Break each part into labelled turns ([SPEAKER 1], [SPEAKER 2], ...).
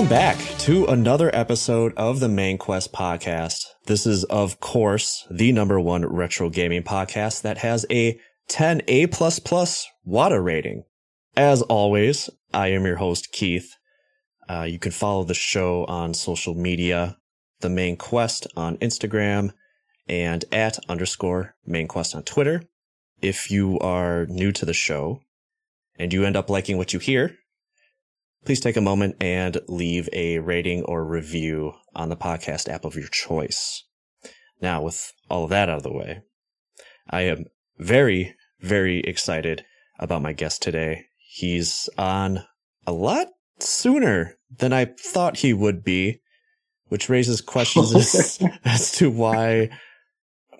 [SPEAKER 1] Welcome back to another episode of the Main Quest podcast. This is, of course, the number one retro gaming podcast that has a 10 A WATA rating. As always, I am your host, Keith. Uh, you can follow the show on social media, the Main Quest on Instagram, and at underscore Main Quest on Twitter. If you are new to the show and you end up liking what you hear, please take a moment and leave a rating or review on the podcast app of your choice. Now, with all of that out of the way, I am very, very excited about my guest today. He's on a lot sooner than I thought he would be, which raises questions as, as to why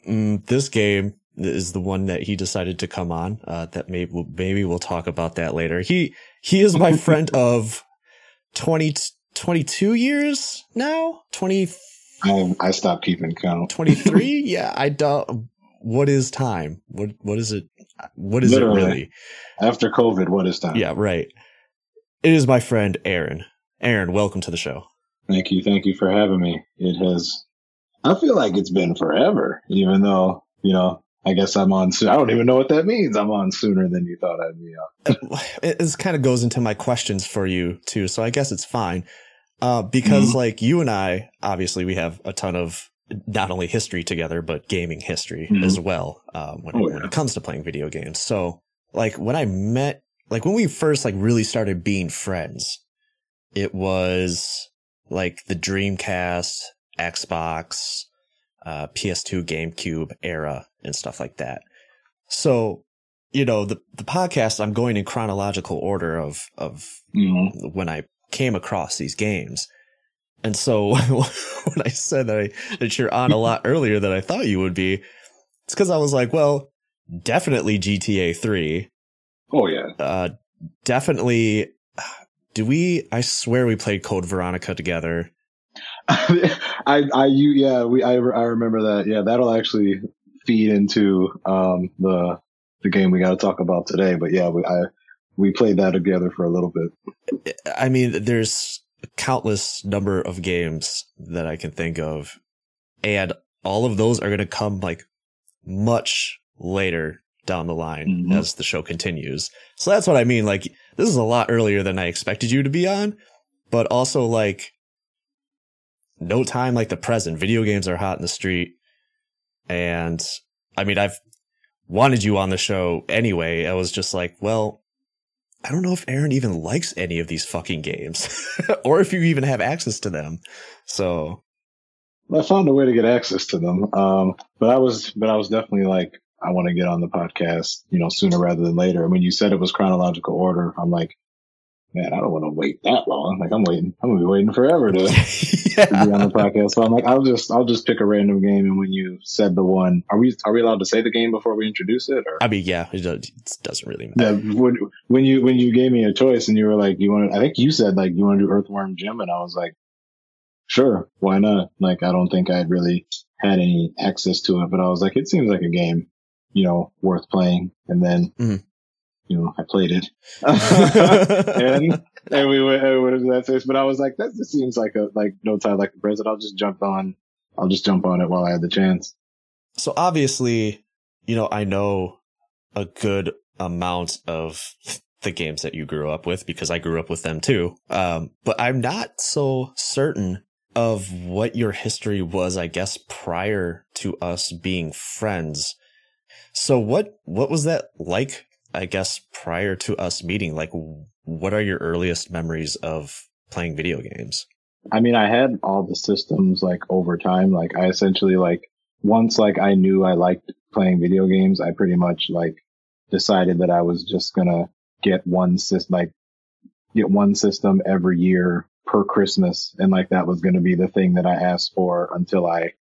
[SPEAKER 1] mm, this game is the one that he decided to come on. Uh, that maybe maybe we'll talk about that later. He he is my friend of 20, 22 years now. Twenty.
[SPEAKER 2] I, I stopped keeping count.
[SPEAKER 1] 23? yeah, I don't. What is time? What what is it? What is Literally, it really?
[SPEAKER 2] After COVID, what is time?
[SPEAKER 1] Yeah, right. It is my friend Aaron. Aaron, welcome to the show.
[SPEAKER 2] Thank you, thank you for having me. It has. I feel like it's been forever, even though you know I guess I'm on. I don't even know what that means. I'm on sooner than you thought I'd be on.
[SPEAKER 1] it kind of goes into my questions for you too, so I guess it's fine. Uh, because mm-hmm. like you and I, obviously, we have a ton of not only history together but gaming history mm-hmm. as well um, when, oh, yeah. when it comes to playing video games. So, like when I met, like when we first like really started being friends, it was like the Dreamcast, Xbox, uh, PS2, GameCube era and stuff like that. So, you know, the, the podcast, I'm going in chronological order of, of mm-hmm. when I came across these games. And so when I said that, I, that you're on a lot earlier than I thought you would be, it's because I was like, well, definitely GTA 3.
[SPEAKER 2] Oh, yeah.
[SPEAKER 1] Uh, definitely. Do we? I swear we played Code Veronica together.
[SPEAKER 2] I, I, you, yeah, we, I, I remember that. Yeah, that'll actually feed into um, the the game we got to talk about today. But yeah, we I we played that together for a little bit.
[SPEAKER 1] I mean, there's countless number of games that I can think of, and all of those are going to come like much later down the line mm-hmm. as the show continues. So that's what I mean. Like this is a lot earlier than I expected you to be on, but also like no time like the present. Video games are hot in the street. And I mean, I've wanted you on the show anyway. I was just like, well, I don't know if Aaron even likes any of these fucking games or if you even have access to them. So
[SPEAKER 2] I found a way to get access to them. Um, but I was, but I was definitely like, I want to get on the podcast, you know, sooner rather than later. And when you said it was chronological order, I'm like, man, I don't want to wait that long. Like I'm waiting, I'm gonna be waiting forever to, yeah. to, be on the podcast. So I'm like, I'll just, I'll just pick a random game. And when you said the one, are we, are we allowed to say the game before we introduce it? Or
[SPEAKER 1] I mean, yeah, it, doesn't really matter.
[SPEAKER 2] Yeah, when, when you when you gave me a choice and you were like, you want, I think you said like you want to do Earthworm Jim, and I was like, sure, why not? Like I don't think I'd really had any access to it, but I was like, it seems like a game, you know, worth playing. And then. Mm-hmm you know, I played it, and and we went, and went into that space. But I was like, that just seems like a like no time like the present. I'll just jump on. I'll just jump on it while I had the chance.
[SPEAKER 1] So obviously, you know, I know a good amount of the games that you grew up with because I grew up with them too. Um, but I'm not so certain of what your history was, I guess, prior to us being friends. So what, what was that like I guess prior to us meeting, like what are your earliest memories of playing video games?
[SPEAKER 2] I mean, I had all the systems like over time. Like I essentially like once like I knew I liked playing video games, I pretty much like decided that I was just gonna get one system, like get one system every year per Christmas. And like that was to be the thing that I asked for until I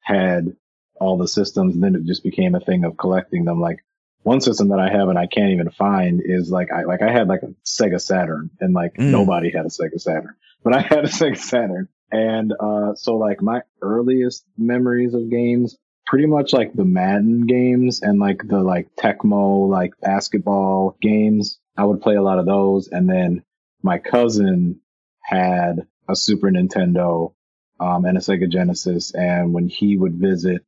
[SPEAKER 2] had all the systems. And then it just became a thing of collecting them. Like one system that I have and I can't even find is like I like I had like a Sega Saturn and like mm. nobody had a Sega Saturn, but I had a Sega Saturn. And uh so like my earliest memories of games pretty much like the Madden games and like the like Tecmo like basketball games. I would play a lot of those and then my cousin had a Super Nintendo um, and a Sega Genesis. And when he would visit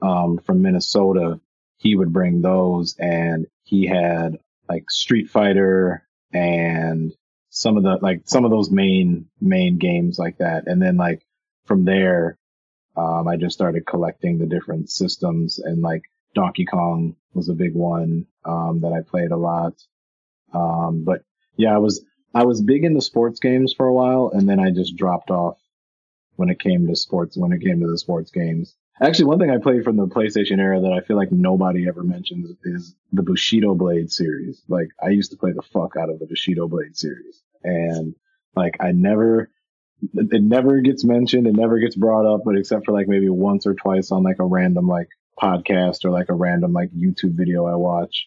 [SPEAKER 2] um, from Minnesota, he would bring those and he had like Street Fighter and some of the like some of those main main games like that. And then like from there, um, I just started collecting the different systems and like Donkey Kong was a big one um, that I played a lot. Um, but yeah, I was I was big into sports games for a while, and then I just dropped off when it came to sports. When it came to the sports games, actually, one thing I played from the PlayStation era that I feel like nobody ever mentions is the Bushido Blade series. Like I used to play the fuck out of the Bushido Blade series, and like I never. It never gets mentioned. It never gets brought up, but except for like maybe once or twice on like a random like podcast or like a random like YouTube video I watch.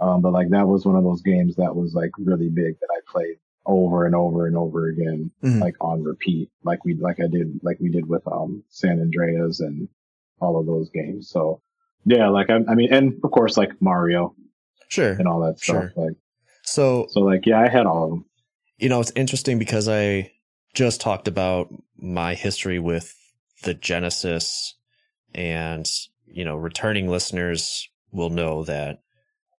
[SPEAKER 2] Um, but like that was one of those games that was like really big that I played over and over and over again, mm-hmm. like on repeat, like we, like I did, like we did with, um, San Andreas and all of those games. So yeah, like I, I mean, and of course, like Mario.
[SPEAKER 1] Sure.
[SPEAKER 2] And all that stuff. Sure. Like,
[SPEAKER 1] so,
[SPEAKER 2] so like, yeah, I had all of them.
[SPEAKER 1] You know, it's interesting because I just talked about my history with the Genesis and, you know, returning listeners will know that,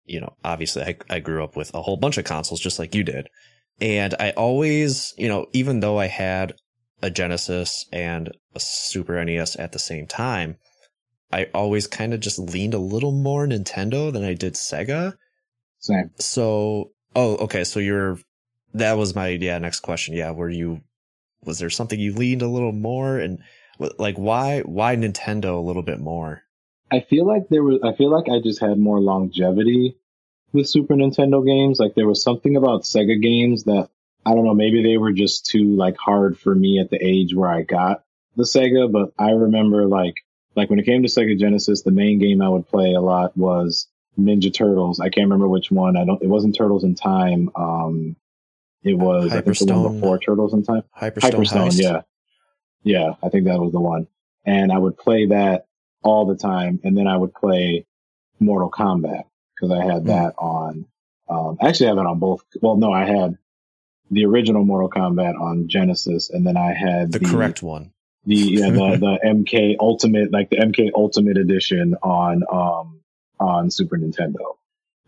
[SPEAKER 1] you know, obviously I, I grew up with a whole bunch of consoles just like you did. And I always, you know, even though I had a Genesis and a Super NES at the same time, I always kind of just leaned a little more Nintendo than I did Sega.
[SPEAKER 2] Same.
[SPEAKER 1] So, oh, okay. So you're, that was my, yeah, next question. Yeah. Were you, was there something you leaned a little more and like why, why Nintendo a little bit more?
[SPEAKER 2] I feel like there was, I feel like I just had more longevity with Super Nintendo games. Like there was something about Sega games that I don't know, maybe they were just too like hard for me at the age where I got the Sega, but I remember like like when it came to Sega Genesis, the main game I would play a lot was Ninja Turtles. I can't remember which one. I don't it wasn't Turtles in Time. Um it was Hyperstone, I think the one before Turtles in Time.
[SPEAKER 1] Hyperstone, Hyperstone
[SPEAKER 2] yeah. Yeah, I think that was the one. And I would play that all the time and then I would play Mortal Kombat because I had mm. that on. Um, actually, I have it on both. Well, no, I had the original Mortal Kombat on Genesis, and then I had
[SPEAKER 1] the, the correct one.
[SPEAKER 2] The yeah, the the MK Ultimate, like the MK Ultimate Edition on um on Super Nintendo.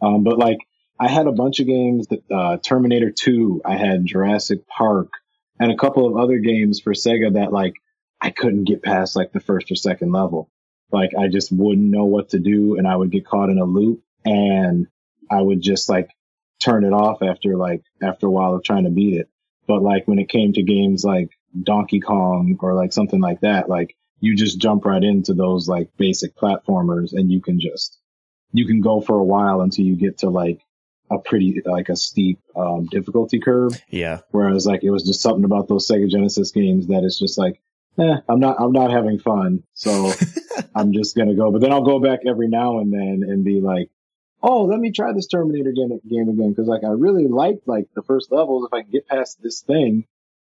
[SPEAKER 2] Um, but like I had a bunch of games that uh, Terminator 2, I had Jurassic Park, and a couple of other games for Sega that like I couldn't get past like the first or second level. Like I just wouldn't know what to do, and I would get caught in a loop and I would just like turn it off after like after a while of trying to beat it. But like when it came to games like Donkey Kong or like something like that, like you just jump right into those like basic platformers and you can just you can go for a while until you get to like a pretty like a steep um, difficulty curve.
[SPEAKER 1] Yeah.
[SPEAKER 2] Whereas like it was just something about those Sega Genesis games that is just like, eh, I'm not I'm not having fun, so I'm just gonna go. But then I'll go back every now and then and be like, oh, let me try this Terminator game, again because like I really liked like the first levels. If I can get past this thing,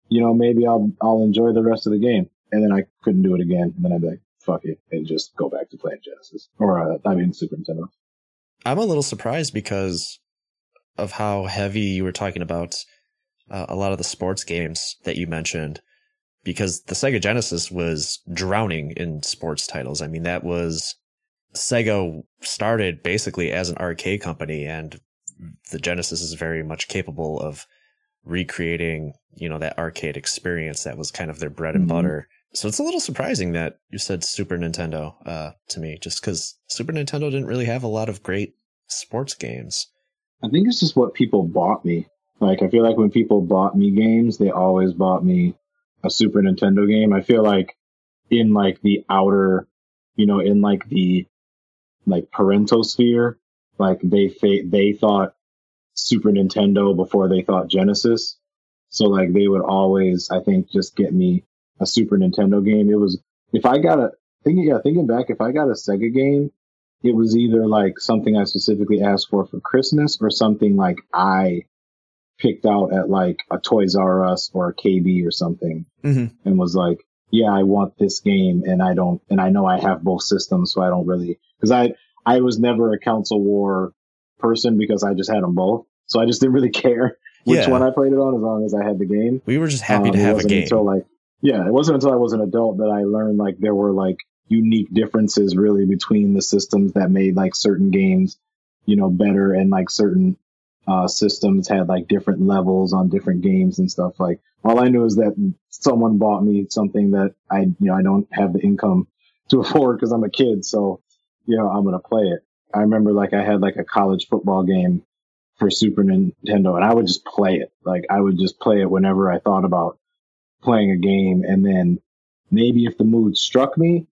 [SPEAKER 2] you know, maybe I'll I'll enjoy the rest of the game. And then I couldn't do it again, and then I'd be like, fuck it, and just go back to playing Genesis or uh, I mean Super Nintendo.
[SPEAKER 1] I'm a little surprised because of how heavy you were talking about uh, a lot of the sports games that you mentioned. Because the Sega Genesis was drowning in sports titles. I mean, that was Sega started basically as an arcade company and the Genesis is very much capable of recreating, you know, that arcade experience that was kind of their bread and mm-hmm. butter. So it's a little surprising that you said Super Nintendo uh, to me, just because Super Nintendo didn't really have a lot of great sports games.
[SPEAKER 2] I think it's just what people bought me. Like, I feel like when people bought me games, they always bought me a Super Nintendo game. I feel like in like the outer, you know, in like the like parental sphere. Like they fa- they thought Super Nintendo before they thought Genesis. So like they would always, I think, just get me a Super Nintendo game. It was if I got a thinking yeah thinking back, if I got a Sega game, it was either like something I specifically asked for for Christmas or something like I picked out at like a Toys R Us or a KB or something, mm-hmm. and was like, yeah, I want this game and I don't, and I know I have both systems, so I don't really, cause I, I was never a console war person because I just had them both. So I just didn't really care. which
[SPEAKER 1] Yeah.
[SPEAKER 2] one I played it on as long as I had the game.
[SPEAKER 1] We were just happy
[SPEAKER 2] Um,
[SPEAKER 1] to have a game.
[SPEAKER 2] Until like, yeah, it wasn't until I was an adult that I learned like there were like unique differences really between the systems that made like certain games, you know, better and like certain uh, systems had like different levels on different games and stuff. Like all I knew is that someone bought me something that I, you know, I don't have the income to afford because I'm a kid. So, you know, I'm going to play it. I remember like I had like a college football game for Super Nintendo and I would just play it. Like I would just play it whenever I thought about playing a game. And then maybe if the mood struck me,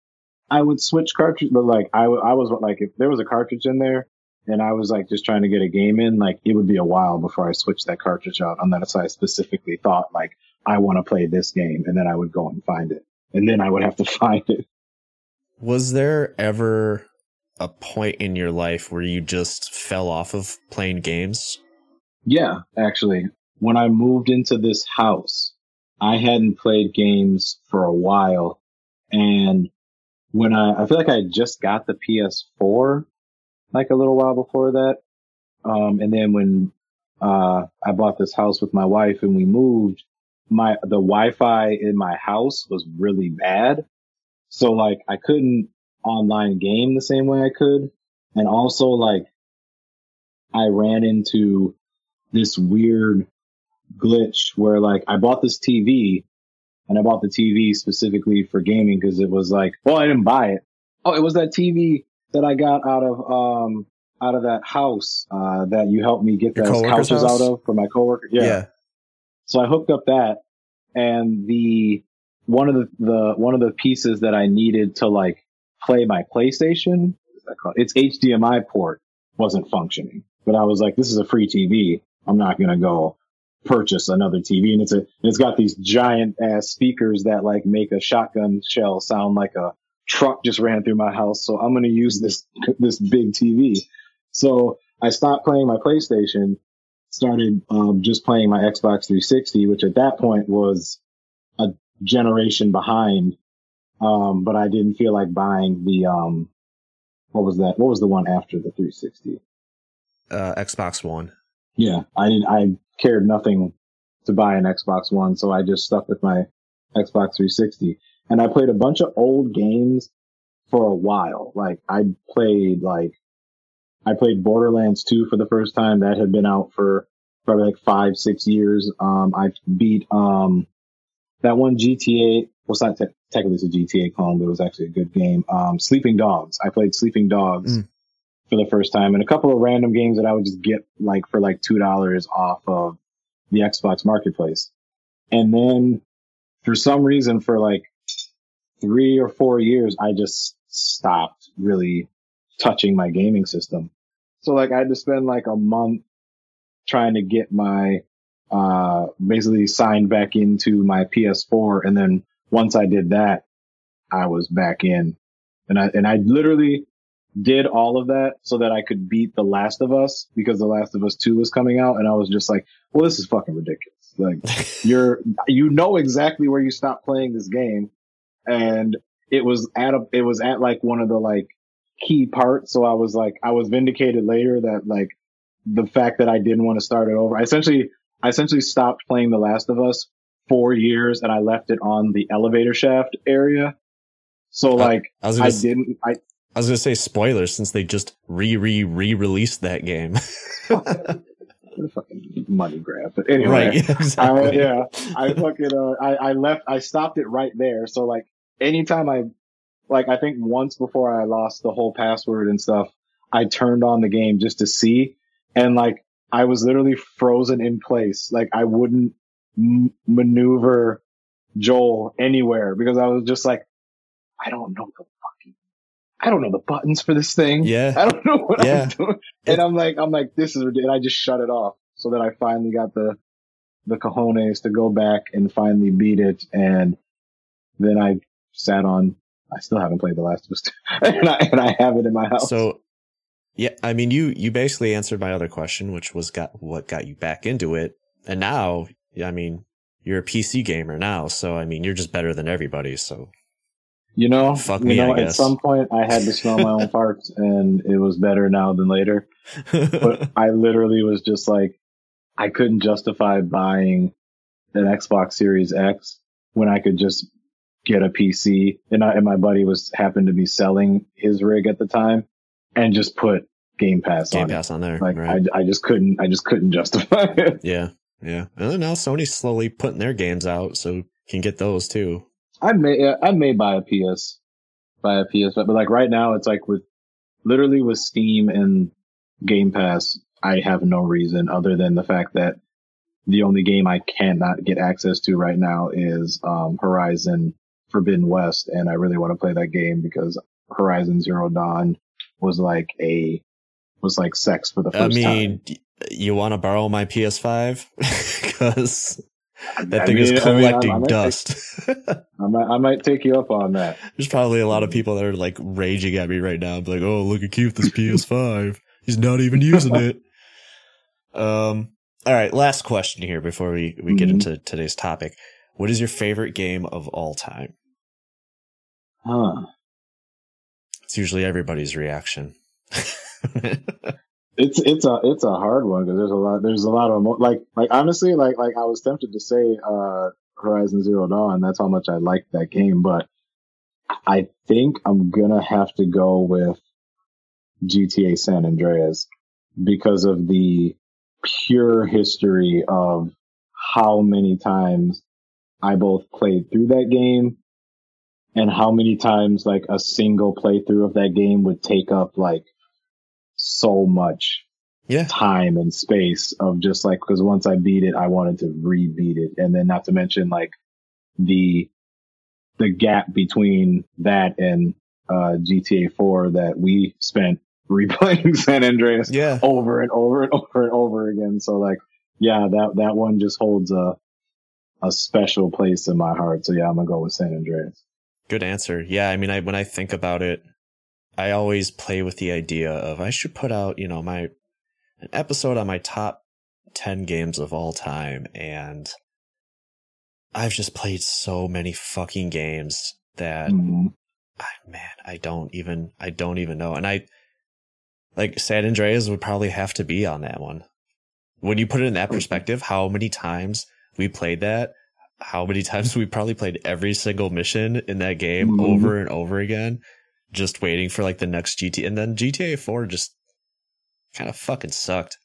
[SPEAKER 2] I would switch cartridge. But like I, w- I was like, if there was a cartridge in there and I was like just trying to get a game in, like it would be a while before I switched that cartridge out unless I specifically thought like I want to play this game. And then I would go and find it. And then I would have to find it.
[SPEAKER 1] Was there ever a point in your life where you just fell off of playing games?
[SPEAKER 2] Yeah, actually, when I moved into this house, I hadn't played games for a while. And when I, I feel like I just got the PS4 like a little while before that. Um, and then when, uh, I bought this house with my wife and we moved, my, the Wi-Fi in my house was really bad. So like I couldn't online game the same way I could. And also like I ran into this weird glitch where like I bought this TV and I bought the TV specifically for gaming because it was like, well, I didn't buy it. Oh, it was that TV that I got out of, um, out of that house, uh, that you helped me get
[SPEAKER 1] Your
[SPEAKER 2] those
[SPEAKER 1] house?
[SPEAKER 2] out of for my coworker. yeah. So I hooked up that and the, one of the, the, one of the pieces that I needed to like play my PlayStation, what is that its HDMI port wasn't functioning, but I was like, this is a free TV. I'm not going to go purchase another TV. And it's a, it's got these giant ass speakers that like make a shotgun shell sound like a truck just ran through my house. So I'm going to use this, this big TV. So I stopped playing my PlayStation, started um, just playing my Xbox 360, which at that point was a generation behind. Um, but I didn't feel like buying the, um, what was that? What was the one after the 360?
[SPEAKER 1] Uh, Xbox One.
[SPEAKER 2] Yeah, I didn't. I cared nothing to buy an Xbox One, so I just stuck with my Xbox 360. And I played a bunch of old games for a while. Like I played like I played Borderlands 2 for the first time. That had been out for probably like five, six years. Um, I beat um that one GTA. Well, it's not te- technically it's a GTA clone, but it was actually a good game. Um, Sleeping Dogs. I played Sleeping Dogs
[SPEAKER 1] Mm.
[SPEAKER 2] for the first time, and a couple of random games that I would just get like for like two dollars off of the Xbox Marketplace. And then for some reason, for like three or four years, I just stopped really touching my gaming system. So like I had to spend like a month trying to get my, uh, basically signed back into my PS4. And then once I did that, I was back in and I, and I literally did all of that so that I could beat The Last of Us because The Last of Us 2 was coming out. And I was just like, well, this is fucking ridiculous. Like you're, you know exactly where you stopped playing this game. And it was at a, it was at like one of the like key parts. So I was like, I was vindicated later that like the fact that I didn't want to start it over. I essentially, I essentially stopped playing The Last of Us four years and I left it on the elevator shaft area. So like
[SPEAKER 1] I was
[SPEAKER 2] I
[SPEAKER 1] gonna,
[SPEAKER 2] didn't, I,
[SPEAKER 1] I was gonna say spoilers since they just re re re released that game.
[SPEAKER 2] fucking money grab. But anyway,
[SPEAKER 1] right? Yeah,
[SPEAKER 2] I, yeah, I fucking, uh, I, I left, I stopped it right there. So like anytime I, like I think once before I lost the whole password and stuff, I turned on the game just to see and like I was literally frozen in place. Like I wouldn't m- maneuver Joel anywhere because I was just like, I don't know the fucking, I don't know the buttons for this thing.
[SPEAKER 1] Yeah.
[SPEAKER 2] I don't know what
[SPEAKER 1] Yeah.
[SPEAKER 2] I'm doing. And I'm like, I'm like, this is ridiculous. And I just shut it off so that I finally got the, the cojones to go back and finally beat it. And then I sat on, I still haven't played The Last of Us and I, and I have it in my house.
[SPEAKER 1] So, yeah, I mean, you you basically answered my other question, which was got what got you back into it, and now, I mean, you're a PC gamer now, so I mean, you're just better than everybody. So,
[SPEAKER 2] you know,
[SPEAKER 1] Fuck
[SPEAKER 2] you
[SPEAKER 1] me,
[SPEAKER 2] know, at some point I had to smell my own farts and it was better now than later. But I literally was just like, I couldn't justify buying an Xbox Series X when I could just get a PC and, I, and my buddy was happened to be selling his rig at the time and just put Game Pass
[SPEAKER 1] Game
[SPEAKER 2] on
[SPEAKER 1] Pass on there.
[SPEAKER 2] Like
[SPEAKER 1] right.
[SPEAKER 2] I, I just couldn't, I just couldn't justify it.
[SPEAKER 1] yeah. Yeah. And then now Sony's slowly putting their games out so you can get those too.
[SPEAKER 2] I may, I may buy a PS, buy a PS, but like right now it's like with literally with Steam and Game Pass, I have no reason other than the fact that the only game I cannot get access to right now is um, Horizon Forbidden West, and I really want to play that game because Horizon Zero Dawn was like a was like sex for the first
[SPEAKER 1] I mean,
[SPEAKER 2] time.
[SPEAKER 1] you want to borrow my PS5 because that
[SPEAKER 2] I
[SPEAKER 1] thing
[SPEAKER 2] mean-
[SPEAKER 1] is
[SPEAKER 2] I mean, I-
[SPEAKER 1] collecting
[SPEAKER 2] I might
[SPEAKER 1] dust.
[SPEAKER 2] I might I might take you up on that.
[SPEAKER 1] There's probably a lot of people that are like raging at me right now, like, "Oh, look at Keith, this PS5. He's not even using it." Um. All right, last question here before we we get
[SPEAKER 2] Mhm.
[SPEAKER 1] into today's topic. What is your favorite game of all time?
[SPEAKER 2] Huh.
[SPEAKER 1] It's usually everybody's reaction.
[SPEAKER 2] It's it's a it's a hard one because there's a lot there's a lot of emo- like like honestly like like I was tempted to say uh Horizon Zero Dawn that's how much I liked that game but I think I'm gonna have to go with GTA San Andreas because of the pure history of how many times I both played through that game and how many times like a single playthrough of that game would take up like so much
[SPEAKER 1] yeah,
[SPEAKER 2] time and space of just like because once I beat it, I wanted to re-beat it, and then not to mention like the the gap between that and uh, GTA 4 that we spent replaying San Andreas
[SPEAKER 1] yeah.
[SPEAKER 2] over and over and over and over again. So like, yeah, that that one just holds a a special place in my heart. So yeah, I'm gonna go with San Andreas.
[SPEAKER 1] Good answer. Yeah, I mean, I when I think about it, I always play with the idea of I should put out, you know, my an episode on my top 10 games of all time and I've just played so many fucking games that
[SPEAKER 2] Mhm.
[SPEAKER 1] I, man, I don't even I don't even know. And I like San Andreas would probably have to be on that one. When you put it in that perspective, how many times we played that, how many times we probably played every single mission in that game
[SPEAKER 2] Mhm.
[SPEAKER 1] over and over again, just waiting for like the next GT and then GTA 4 just kind of fucking sucked.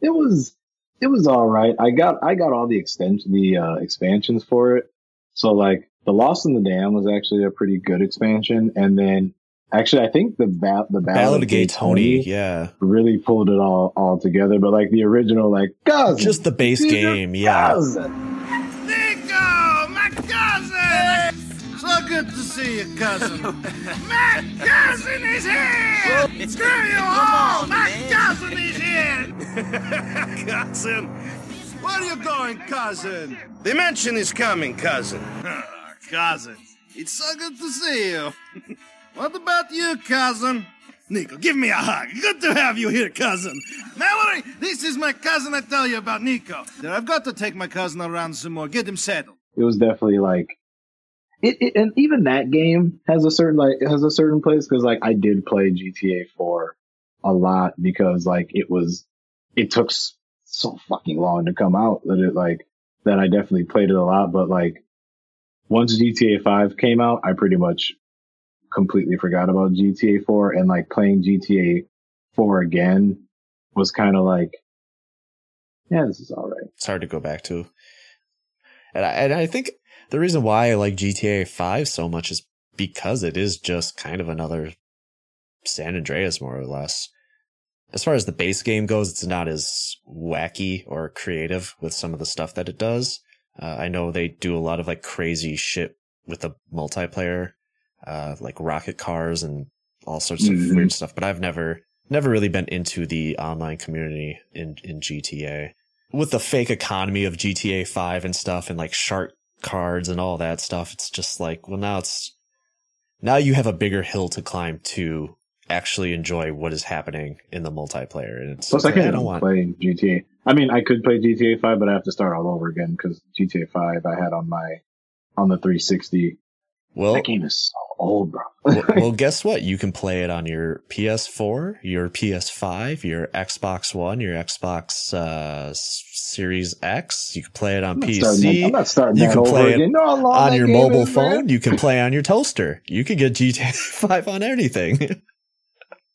[SPEAKER 2] it was it was all right. I got I got all the extension the uh, expansions for it. So like the Lost and Damned was actually a pretty good expansion, and then actually I think the ba- the Ballad,
[SPEAKER 1] Ballad of Gay Tony, yeah.
[SPEAKER 2] really pulled it all all together. But like the original, like
[SPEAKER 1] Just the base game, yeah.
[SPEAKER 3] Good to see you, cousin. my cousin is here! Screw you all! My cousin is here! cousin? Where are you going, cousin? The mention is coming, cousin. cousin, it's so good to see you. what about you, cousin? Nico, give me a hug. Good to have you here, cousin. Mallory, this is my cousin I tell you about, Nico. Then I've got to take my cousin around some more, get him settled.
[SPEAKER 2] It was definitely like. It, it, and even that game has a certain like has a certain place because like I did play GTA 4 a lot because like it was it took so fucking long to come out that it like that I definitely played it a lot but like once GTA 5 came out I pretty much completely forgot about GTA 4 and like playing GTA 4 again was kind of like yeah this is all right
[SPEAKER 1] it's hard to go back to. And I, and I think the reason why I like GTA 5 so much is because it is just kind of another San Andreas, more or less. As far as the base game goes, it's not as wacky or creative with some of the stuff that it does. Uh, I know they do a lot of like crazy shit with the multiplayer, uh, like rocket cars and all sorts of
[SPEAKER 2] Mhm.
[SPEAKER 1] weird stuff, but I've never, never really been into the online community in, in GTA with the fake economy of GTA 5 and stuff and like shark cards and all that stuff, it's just like, well, now it's, now you have a bigger hill to climb to actually enjoy what is happening in the multiplayer. And it's,
[SPEAKER 2] Plus, I can't
[SPEAKER 1] don't want,
[SPEAKER 2] play GTA. I mean, I could play GTA 5, but I have to start all over again because GTA 5 I had on my on the 360.
[SPEAKER 1] well,
[SPEAKER 2] that game is so old, bro.
[SPEAKER 1] well, well, guess what? You can play it on your PS4, your PS5, your Xbox One, your Xbox uh, Series X. You can play it on
[SPEAKER 2] I'm not
[SPEAKER 1] PC.
[SPEAKER 2] starting, I'm not starting
[SPEAKER 1] You can play it
[SPEAKER 2] know
[SPEAKER 1] on your mobile
[SPEAKER 2] is, man?
[SPEAKER 1] phone, you can play on your toaster. You can get GTA 5 on anything.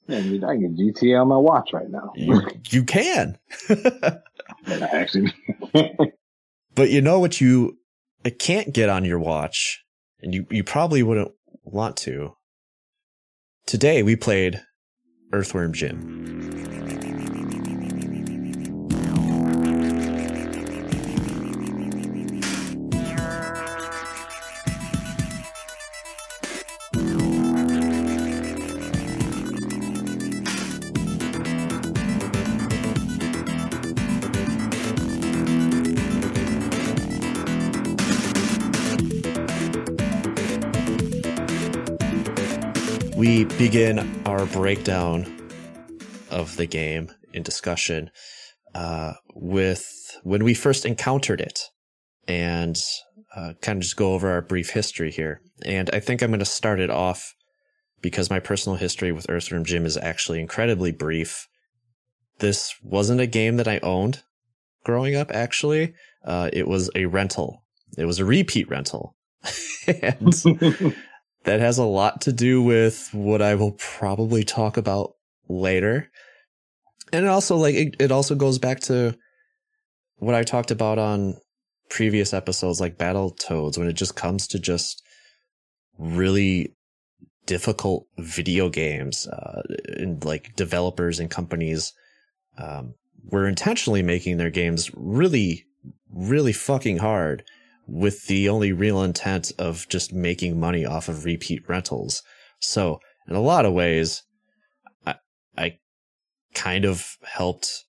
[SPEAKER 2] Man, dude, I can get GTA on my watch right now.
[SPEAKER 1] you, you can.
[SPEAKER 2] Actually,
[SPEAKER 1] But you know what you it can't get on your watch, and you, you probably wouldn't want to. Today we played Earthworm Jim. Begin our breakdown of the game in discussion uh, with when we first encountered it and uh, kind of just go over our brief history here. And I think I'm going to start it off because my personal history with Earthworm Jim is actually incredibly brief. This wasn't a game that I owned growing up, actually. Uh, it was a rental, it was a repeat rental. and that has a lot to do with what I will probably talk about later. And it also like it, it also goes back to what I talked about on previous episodes like Battle Toads when it just comes to just really difficult video games uh, and like developers and companies um, were intentionally making their games really really fucking hard with the only real intent of just making money off of repeat rentals. So in a lot of ways, I, I kind of helped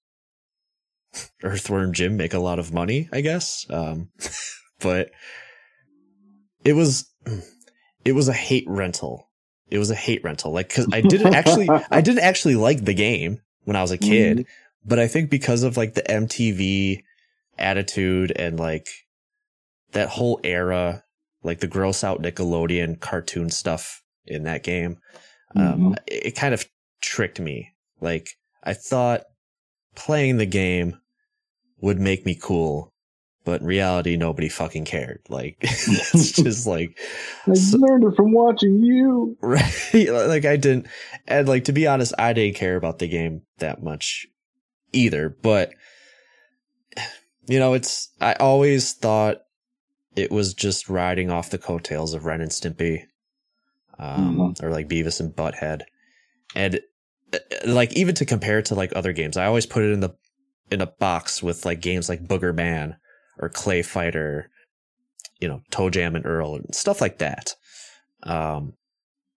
[SPEAKER 1] Earthworm Jim make a lot of money, I guess. Um, but it was, it was a hate rental. It was a hate rental. Like, cause I didn't actually, I didn't actually like the game when I was a kid,
[SPEAKER 2] Mhm.
[SPEAKER 1] but I think because of like the MTV attitude and like that whole era, like the gross out Nickelodeon cartoon stuff in that game, um, it, it kind of tricked me. Like I thought playing the game would make me cool, but in reality, nobody fucking cared. Like it's just like
[SPEAKER 2] I
[SPEAKER 1] So-
[SPEAKER 2] learned it from watching you.
[SPEAKER 1] right like i didn't and like to be honest i didn't care about the game that much either but you know it's i always thought it was just riding off the coattails of ren and stimpy um or like beavis and butthead and uh, like even to compare it to like other games i always put it in the in a box with like games like booger man or clay fighter you know toe jam and earl and stuff like that um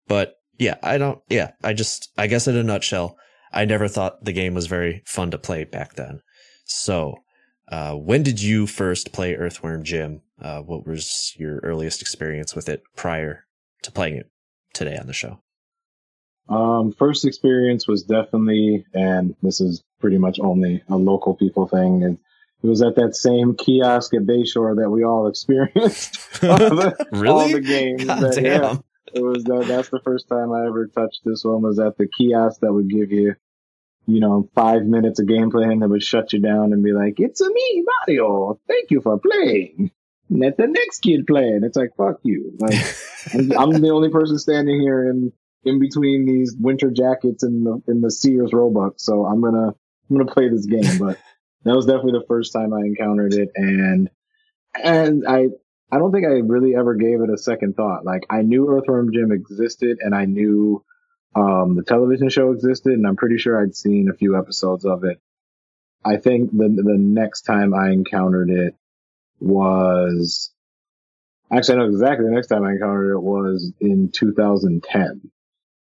[SPEAKER 1] but yeah, I don't, yeah, I just, I guess in a nutshell, I never thought the game was very fun to play back then. So, uh, when did you first play Earthworm Jim? Uh, what was your earliest experience with it prior to playing it today on the show?
[SPEAKER 2] Um, first experience was definitely, and this is pretty much only a local people thing. It, it was at that same kiosk at Bayshore that we all experienced. all the,
[SPEAKER 1] Really?
[SPEAKER 2] All the games.
[SPEAKER 1] God
[SPEAKER 2] that- yeah, it was that. That's the first time I ever touched this one. Was at the kiosk that would give you, you know, five minutes of gameplay and that would shut you down and be like, "It's a me, Mario. Thank you for playing." Let the next kid play. And it's like, fuck you. Like, I'm, the only person standing here in in between these winter jackets and the in the Sears Roebuck. So I'm gonna I'm gonna play this game. But that was definitely the first time I encountered it, and and I I don't think I really ever gave it a second thought. Like I knew Earthworm Jim existed, and I knew um, the television show existed, and I'm pretty sure I'd seen a few episodes of it. I think the the next time I encountered it was actually I know exactly the next time I encountered it was in 2010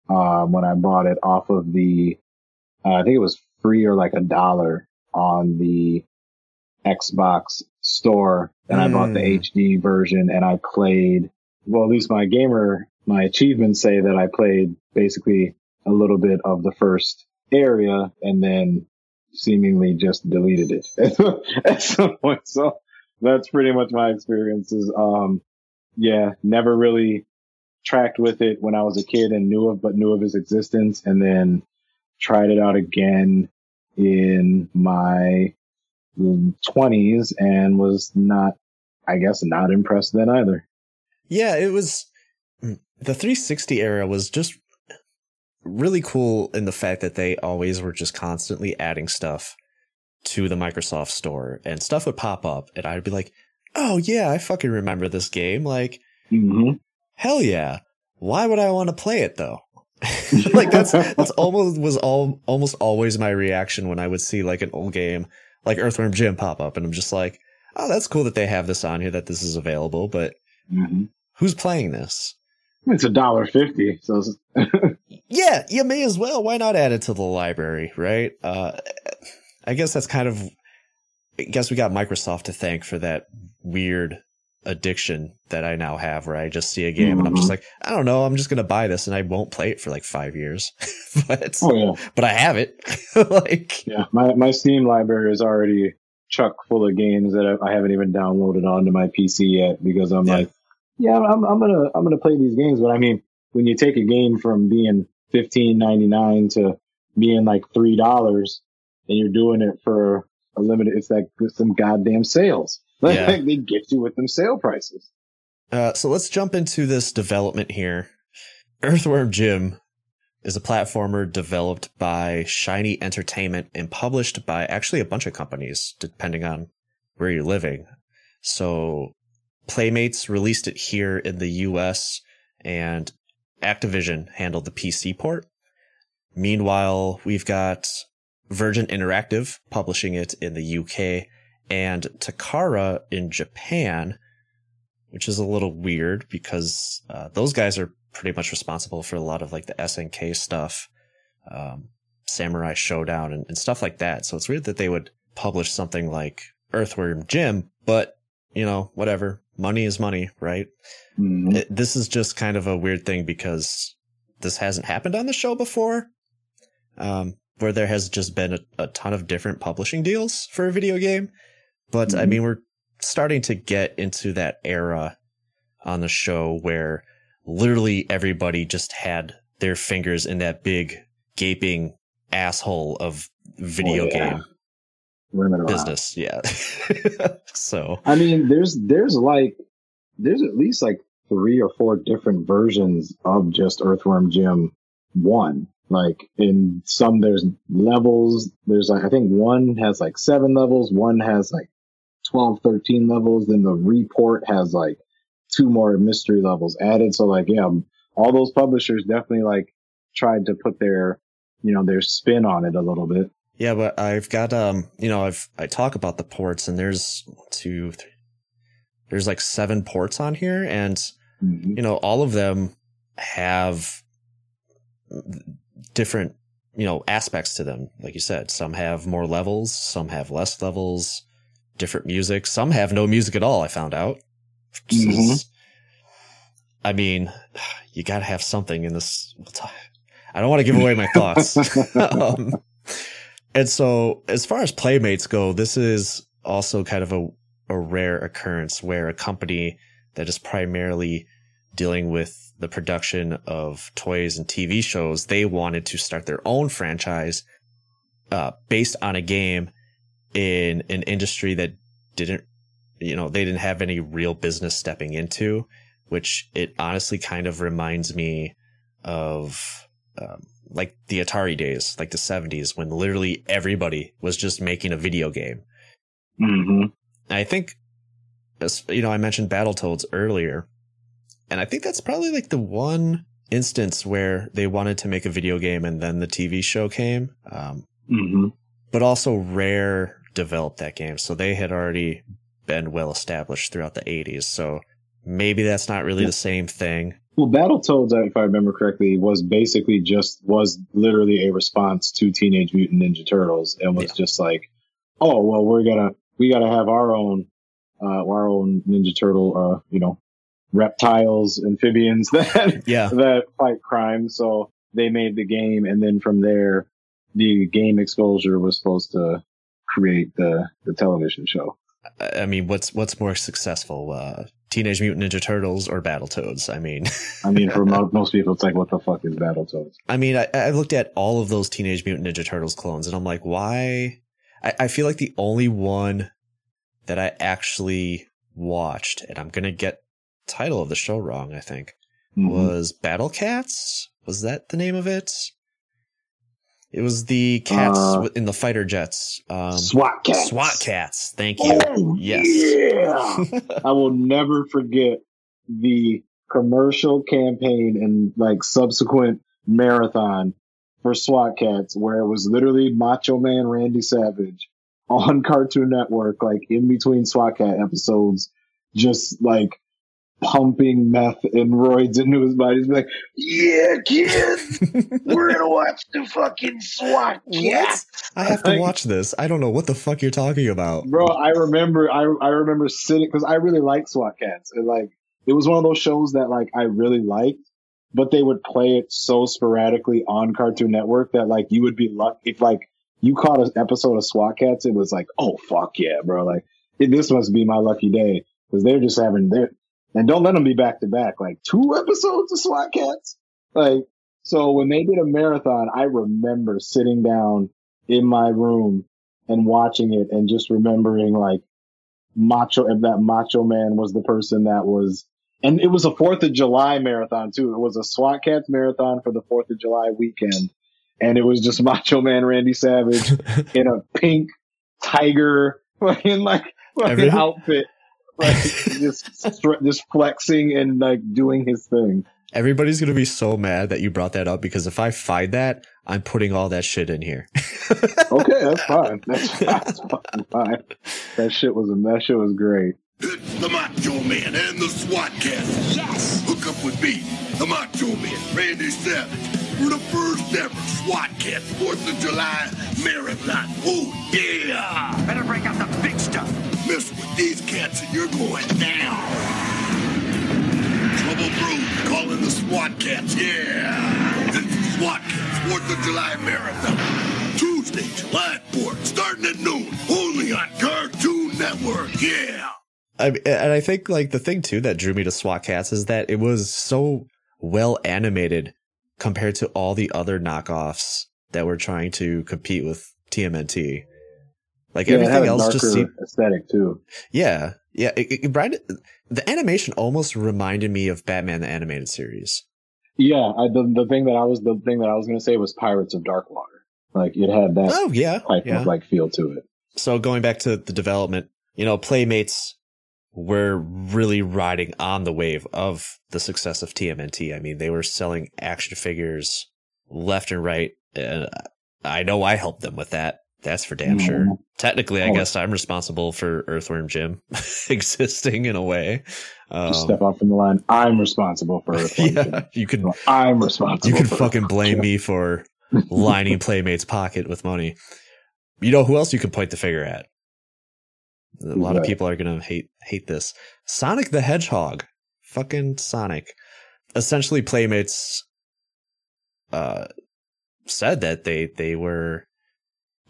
[SPEAKER 2] um, when I bought it off of the uh, I think it was free or like a dollar on the Xbox store and I bought the
[SPEAKER 1] Mm.
[SPEAKER 2] HD version and I played well at least my gamer my achievements say that I played basically a little bit of the first area and then seemingly just deleted it at some point so that's pretty much my experiences um yeah never really tracked with it when I was a kid and knew of, but knew of his existence, and then tried it out again in my twenties and was not, I guess, not impressed then either.
[SPEAKER 1] Yeah, it was the 360 era was just really cool in the fact that they always were just constantly adding stuff to the Microsoft store and stuff would pop up and I'd be like, "Oh yeah, I fucking remember this game." Like,
[SPEAKER 2] Mm-hmm.
[SPEAKER 1] hell yeah. Why would I want to play it though? like that's that's almost was all almost always my reaction when I would see like an old game like Earthworm Jim pop up and I'm just like, "Oh, that's cool that they have this on here that this is available, but
[SPEAKER 2] Mm-hmm.
[SPEAKER 1] who's playing this?"
[SPEAKER 2] It's a dollar fifty, so
[SPEAKER 1] Yeah, you may as well. Why not add it to the library, right? Uh, I guess that's kind of. I guess we got Microsoft to thank for that weird addiction that I now have, where I just see a game and I'm just
[SPEAKER 2] Mhm.
[SPEAKER 1] like, I don't know, I'm just gonna buy this and I won't play it for like five years, but
[SPEAKER 2] oh yeah,
[SPEAKER 1] but I have it. like,
[SPEAKER 2] yeah. My my Steam library is already chuck full of games that I I haven't even downloaded onto my PC yet because I'm
[SPEAKER 1] Yeah.
[SPEAKER 2] like, yeah, I'm I'm gonna I'm gonna play these games. But I mean, when you take a game from being fifteen ninety nine to being like three dollars, and you're doing it for a limited, it's like some goddamn sales. Like
[SPEAKER 1] Yeah.
[SPEAKER 2] they get you with them sale prices.
[SPEAKER 1] uh, so let's jump into this development here. Earthworm Jim is a platformer developed by Shiny Entertainment and published by actually a bunch of companies, depending on where you're living. So Playmates released it here in the US and Activision handled the PC port. Meanwhile, we've got Virgin Interactive publishing it in the UK and Takara in Japan, which is a little weird because uh, those guys are pretty much responsible for a lot of like the SNK stuff, um, Samurai Showdown, and, and stuff like that. So it's weird that they would publish something like Earthworm Jim, but you know, whatever. Money is money, right?
[SPEAKER 2] Mhm.
[SPEAKER 1] It, this is just kind of a weird thing because this hasn't happened on the show before, um, where there has just been a, a ton of different publishing deals for a video game. But I
[SPEAKER 2] Mhm.
[SPEAKER 1] mean, we're starting to get into that era on the show where literally everybody just had their fingers in that big gaping asshole of video
[SPEAKER 2] Oh, yeah.
[SPEAKER 1] game business. Yeah. so
[SPEAKER 2] I mean, there's there's like there's at least like three or four different versions of just Earthworm Jim one. Like in some there's levels. There's like I think one has like seven levels, one has like 12, 13 levels, then the report has like two more mystery levels added. So like yeah, all those publishers definitely like tried to put their you know their spin on it a little bit.
[SPEAKER 1] Yeah, but I've got um, you know, I've I talk about the ports, and there's two, three, there's like seven ports on here, and
[SPEAKER 2] Mhm.
[SPEAKER 1] you know, all of them have different, you know, aspects to them. Like you said, some have more levels, some have less levels, different music, some have no music at all. I found out. Which is- I mean, you got to have something in this. I don't want to give away my thoughts. um, and so, as far as playmates go, this is also kind of a, a rare occurrence where a company that is primarily dealing with the production of toys and TV shows, they wanted to start their own franchise uh, based on a game in an industry that didn't, you know, they didn't have any real business stepping into, which it honestly kind of reminds me of um, like the Atari days, like the 70s, when literally everybody was just making a video game.
[SPEAKER 2] Mhm.
[SPEAKER 1] I think, you know, I mentioned Battletoads earlier, and I think that's probably like the one instance where they wanted to make a video game and then the TV show came. Um,
[SPEAKER 2] Mhm.
[SPEAKER 1] but also Rare developed that game, so they had already been well established throughout the 80s. So maybe that's not really the same thing.
[SPEAKER 2] Well, Battletoads, if I remember correctly, was basically just was literally a response to Teenage Mutant Ninja Turtles, and was
[SPEAKER 1] Yeah.
[SPEAKER 2] just like, oh well, we're gonna we gotta have our own uh, our own Ninja Turtle, uh, you know, reptiles, amphibians that
[SPEAKER 1] Yeah.
[SPEAKER 2] that fight crime. So they made the game, and then from there, the game exposure was supposed to create the the television show.
[SPEAKER 1] I mean, what's what's more successful, uh, Teenage Mutant Ninja Turtles or Battletoads. I mean,
[SPEAKER 2] I mean, for most people, it's like, what the fuck is Battletoads?
[SPEAKER 1] I mean, I, I looked at all of those Teenage Mutant Ninja Turtles clones, and I'm like, why? I, I feel like the only one that I actually watched, and I'm gonna get title of the show wrong. I think
[SPEAKER 2] Mhm.
[SPEAKER 1] was Battle Cats. Was that the name of it? It was the cats
[SPEAKER 2] Uh,
[SPEAKER 1] in the fighter jets. Um,
[SPEAKER 2] SWAT cats.
[SPEAKER 1] SWAT cats. Thank you.
[SPEAKER 2] Oh,
[SPEAKER 1] Yes.
[SPEAKER 2] Yeah. I will never forget the commercial campaign and like subsequent marathon for SWAT Kats where it was literally Macho Man Randy Savage on Cartoon Network, like in between SWAT Kat episodes, just like pumping meth and roids into his body. He's like, yeah, kid, we're gonna watch the fucking SWAT? Cats.
[SPEAKER 1] I have to
[SPEAKER 2] Like-
[SPEAKER 1] watch this. I don't know what the fuck you're talking about.
[SPEAKER 2] Bro, I remember, I I remember sitting because I really like SWAT Kats, and like it was one of those shows that like I really liked, but they would play it so sporadically on Cartoon Network that like you would be lucky if like you caught an episode of SWAT Kats, it was like, oh fuck yeah, bro, like it, this must be my lucky day because they're just having their and don't let them be back to back like two episodes of SWAT Kats, like so when they did a marathon, I remember sitting down in my room and watching it and just remembering like macho if that macho man was the person that was and it was a fourth of july marathon too. It was a swat cats marathon for the fourth of july weekend. And it was just macho man randy savage in a pink tiger fucking like fucking outfit like just just flexing and like doing his thing
[SPEAKER 1] Everybody's gonna be so mad that you brought that up because if I find that, I'm putting all that shit in here.
[SPEAKER 2] okay that's fine that's, that's fucking fine that shit was a that shit was great
[SPEAKER 3] It's the Macho Man and the SWAT Kats. Yes! Hook up with me, the Macho Man, Randy Savage, for the first ever SWAT Kats 4th of July Marathon. Oh, yeah!
[SPEAKER 4] Better break out the big stuff.
[SPEAKER 3] Mess with these cats and you're going down. Trouble Brew calling the SWAT Kats, yeah! It's the SWAT Kats 4th of July Marathon. Tuesday, July 4th, starting at noon, only on Cartoon Network, yeah!
[SPEAKER 1] I, and I think like the thing too that drew me to SWAT Kats is that it was so well animated compared to all the other knockoffs that were trying to compete with TMNT. Like
[SPEAKER 2] Yeah,
[SPEAKER 1] everything else just seemed,
[SPEAKER 2] aesthetic too
[SPEAKER 1] yeah, yeah. It, it, Brian, the animation almost reminded me of Batman the animated series.
[SPEAKER 2] Yeah, I, the the thing that I was the thing that I was gonna say was Pirates of Darkwater. Like it had that
[SPEAKER 1] Oh yeah,
[SPEAKER 2] type
[SPEAKER 1] yeah.
[SPEAKER 2] of like feel to it.
[SPEAKER 1] so going back to the development, you know, Playmates were really riding on the wave of the success of TMNT. I mean, they were selling action figures left and right. And I know I helped them with that. That's for damn sure.
[SPEAKER 2] Mhm.
[SPEAKER 1] Technically, I
[SPEAKER 2] Oh.
[SPEAKER 1] guess I'm responsible for Earthworm Jim existing in a way. Um,
[SPEAKER 2] step off from the line. I'm responsible for it.
[SPEAKER 1] yeah, you can.
[SPEAKER 2] I'm responsible.
[SPEAKER 1] you
[SPEAKER 2] can
[SPEAKER 1] fucking blame me for lining Playmate's pocket with money. You know who else you can point the finger at? A
[SPEAKER 2] Who's
[SPEAKER 1] lot of people are gonna hate hate this. Sonic the Hedgehog, fucking Sonic. Essentially, Playmates uh, said that they they were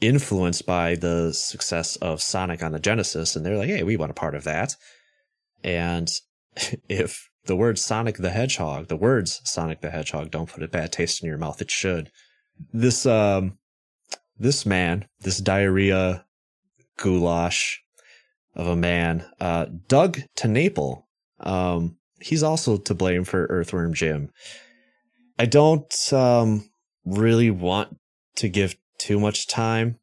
[SPEAKER 1] influenced by the success of Sonic on the Genesis, and they're like, "Hey, we want a part of that." And if the word Sonic the Hedgehog, the words Sonic the Hedgehog don't put a bad taste in your mouth, it should. This um this man, this diarrhea goulash of a man, uh Doug TenNapel, um, he's also to blame for Earthworm Jim. I don't um really want to give too much time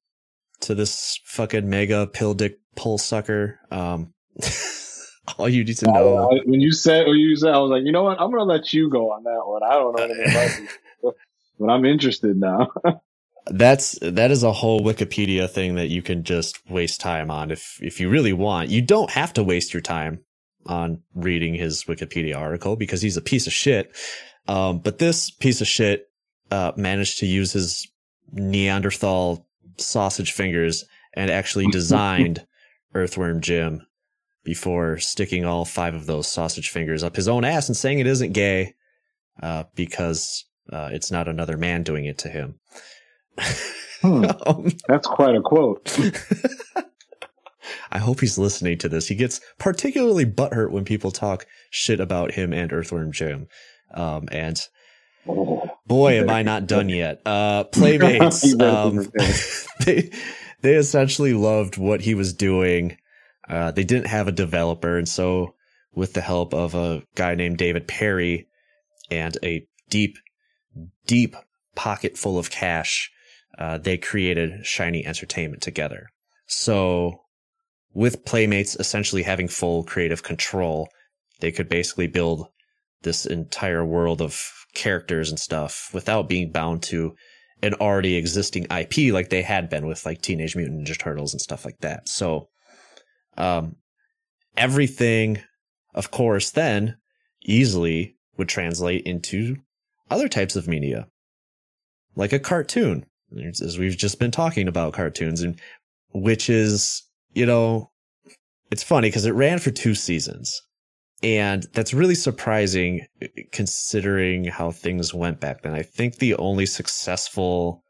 [SPEAKER 1] to this fucking mega pill dick pull sucker. Um all you need to know
[SPEAKER 2] I- when you said when you said, I was like, you know what? I'm gonna let you go on that one. I don't know anything about but I'm interested now.
[SPEAKER 1] That's that is a whole Wikipedia thing that you can just waste time on if if you really want. You don't have to waste your time on reading his Wikipedia article because he's a piece of shit. Um, but this piece of shit uh, managed to use his Neanderthal sausage fingers and actually designed Earthworm Jim before sticking all five of those sausage fingers up his own ass and saying it isn't gay uh, because uh, it's not another man doing it to him.
[SPEAKER 2] Hmm,
[SPEAKER 1] Um,
[SPEAKER 2] that's quite a quote.
[SPEAKER 1] I hope he's listening to this. He gets particularly butthurt when people talk shit about him and Earthworm Jim. Um, and boy, am I not done yet. Uh, Playmates, um, they, they essentially loved what he was doing. Uh, they didn't have a developer. And so with the help of a guy named David Perry and a deep, deep pocket full of cash, uh, they created Shiny Entertainment together. So with Playmates essentially having full creative control, they could basically build this entire world of characters and stuff without being bound to an already existing IP like they had been with like Teenage Mutant Ninja Turtles and stuff like that. So, um, everything, of course, then easily would translate into other types of media, like a cartoon, as we've just been talking about cartoons, and which is, you know, it's funny because it ran for two seasons. And that's really surprising considering how things went back then. I think the only successful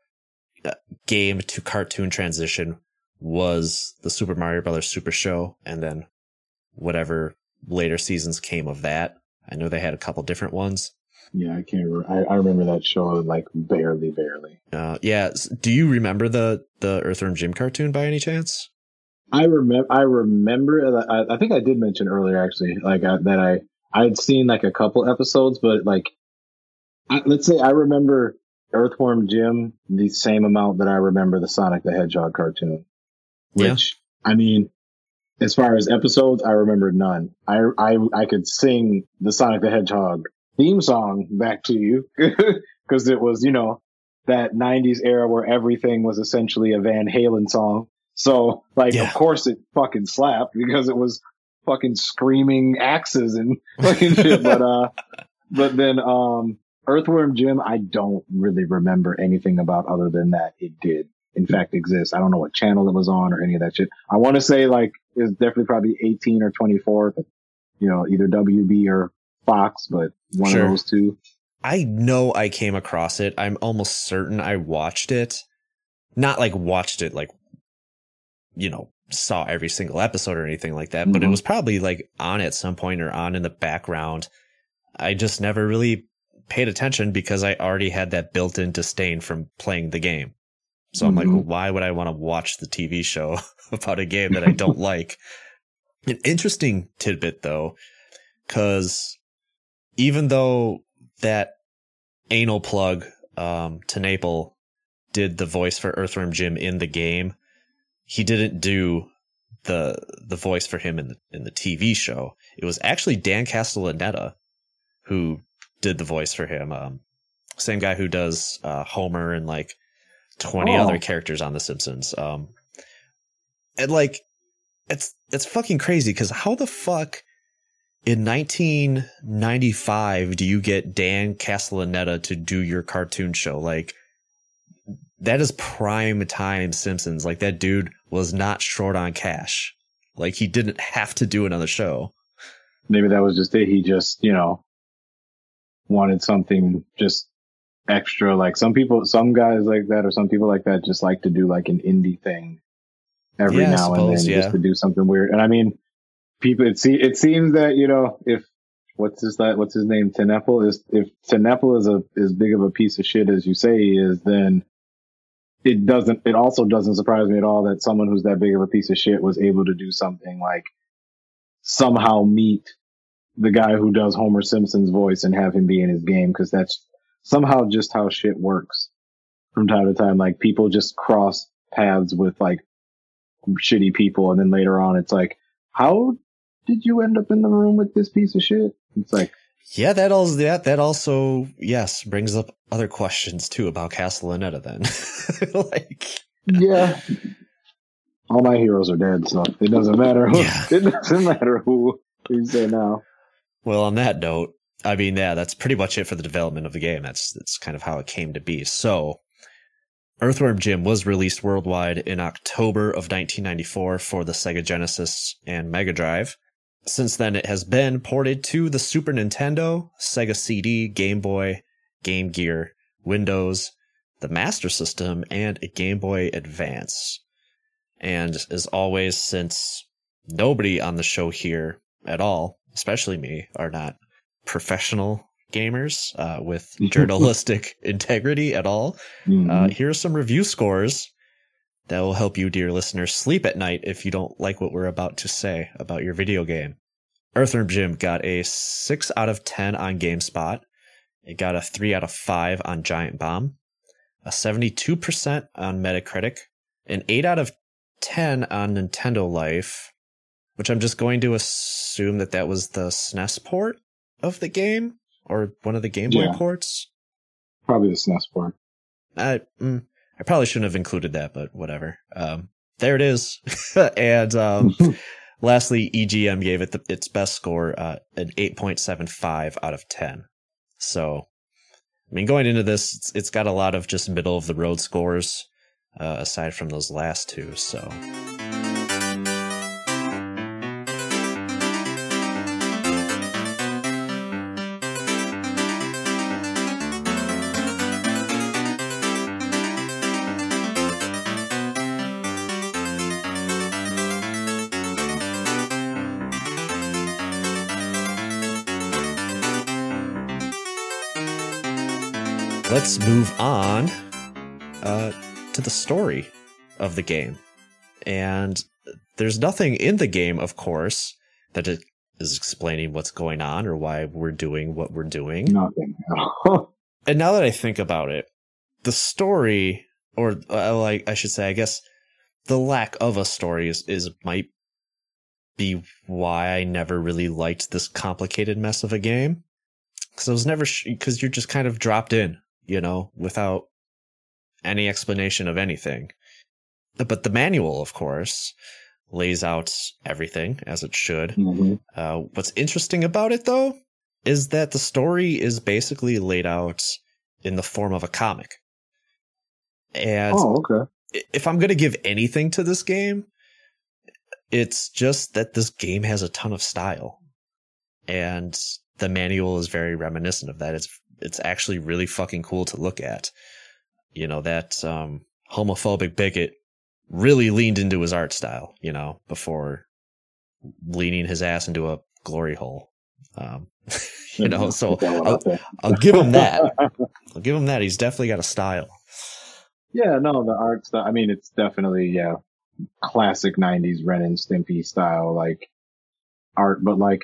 [SPEAKER 1] uh, game to cartoon transition was the Super Mario Brothers Super Show and then whatever later seasons came of that. I know they had a couple different ones.
[SPEAKER 2] Yeah, I can't. Re- I, I remember that show like barely, barely.
[SPEAKER 1] Uh, yeah. Do you remember the the Earthworm Jim cartoon by any chance?
[SPEAKER 2] I remember. I remember. I, I, think I did mention earlier, actually, like uh, that I I had seen like a couple episodes, but like, I, let's say I remember Earthworm Jim the same amount that I remember the Sonic the Hedgehog cartoon. Which yeah. I mean, as far as episodes, I remember none. I I I could sing the Sonic the Hedgehog theme song back to you because it was you know that 90s era where everything was essentially a Van Halen song. So, like, yeah. of course it fucking slapped because it was fucking screaming axes and fucking shit. but, uh, but then, um, Earthworm Jim, I don't really remember anything about other than that it did, in fact, exist. I don't know what channel it was on or any of that shit. I want to say, like, it's definitely probably 18 or 24, but, you know, either WB or Fox, but one sure. of those two.
[SPEAKER 1] I know I came across it. I'm almost certain I watched it. Not like watched it like you know, saw every single episode or anything like that, mm-hmm. but it mm-hmm. was probably like on at some point or on in the background. I just never really paid attention because I already had that built in disdain from playing the game. So mm-hmm. I'm like, mm-hmm. why would I want to watch the TV show about a game that I don't like? An interesting tidbit though, because even though that anal plug um, TenNapel did the voice for Earthworm Jim in the game, he didn't do the the voice for him in the in the TV show. It was actually Dan Castellaneta who did the voice for him. Um, same guy who does uh, Homer and like twenty oh. other characters on The Simpsons. Um, and like, it's it's fucking crazy because how the fuck in 1995 do you get Dan Castellaneta to do your cartoon show? Like, that is prime time Simpsons. Like that dude was not short on cash. Like he didn't have to do another show.
[SPEAKER 2] Maybe that was just it. He just, you know, wanted something just extra. Like some people, some guys like that, or some people like that just like to do like an indie thing every yeah, now suppose, and then yeah. just to do something weird. And I mean, people, it, see, it seems that, you know, if, what's his, that what's his name? TenNapel is, if TenNapel is a, as big of a piece of shit as you say he is, then it doesn't, it also doesn't surprise me at all that someone who's that big of a piece of shit was able to do something like somehow meet the guy who does Homer Simpson's voice and have him be in his game because that's somehow just how shit works from time to time. Like people just cross paths with like shitty people and then later on it's like, how did you end up in the room with this piece of shit? It's like,
[SPEAKER 1] yeah, that also that that also yes brings up other questions too about Castellaneta. Then, like,
[SPEAKER 2] yeah, all my heroes are dead, so it doesn't matter. Who, yeah. it doesn't matter who you say now.
[SPEAKER 1] Well, on that note, I mean, yeah, that's pretty much it for the development of the game. That's that's kind of how it came to be. So, Earthworm Jim was released worldwide in October of 1994 for the Sega Genesis and Mega Drive. Since then, it has been ported to the Super Nintendo, Sega CD, Game Boy, Game Gear, Windows, the Master System, and a Game Boy Advance. And as always, since nobody on the show here at all, especially me, are not professional gamers uh, with journalistic integrity at all,
[SPEAKER 2] Mhm.
[SPEAKER 1] uh, here are some review scores that will help you, dear listeners, sleep at night if you don't like what we're about to say about your video game. Earthworm Jim got a 6 out of 10 on GameSpot. It got a 3 out of 5 on Giant Bomb, a 72% on Metacritic, an 8 out of 10 on Nintendo Life, which I'm just going to assume that that was the SNES port of the game or one of the Game Boy
[SPEAKER 2] Yeah.
[SPEAKER 1] ports.
[SPEAKER 2] Probably the SNES port.
[SPEAKER 1] I mm, I probably shouldn't have included that, but whatever. Um, there it is. and um, lastly, EGM gave it the, its best score, uh, an eight point seven five out of ten. So, I mean, going into this, it's, it's got a lot of just middle of the road scores, uh, aside from those last two. So, let's move on uh, to the story of the game. And there's nothing in the game, of course, that it is explaining what's going on or why we're doing what we're doing.
[SPEAKER 2] Nothing.
[SPEAKER 1] And now that I think about it, the story, or uh, like I should say, I guess the lack of a story is, is might be why I never really liked this complicated mess of a game. Because I was never because you're just kind of dropped in, you know, without any explanation of anything. But the manual, of course, lays out everything as it should.
[SPEAKER 2] Mhm.
[SPEAKER 1] Uh, what's interesting about it, though, is that the story is basically laid out in the form of a comic. And
[SPEAKER 2] Oh, okay.
[SPEAKER 1] if I'm going to give anything to this game, it's just that this game has a ton of style. And the manual is very reminiscent of that. It's it's actually really fucking cool to look at. You know, that um, homophobic bigot really leaned into his art style, you know, before leaning his ass into a glory hole. Um, you know, so
[SPEAKER 2] Put that one
[SPEAKER 1] I'll. I'll give him that. I'll give him that. He's definitely got a style.
[SPEAKER 2] Yeah, no, the art style. I mean, it's definitely yeah, classic '90s Ren and Stimpy style like art, but like,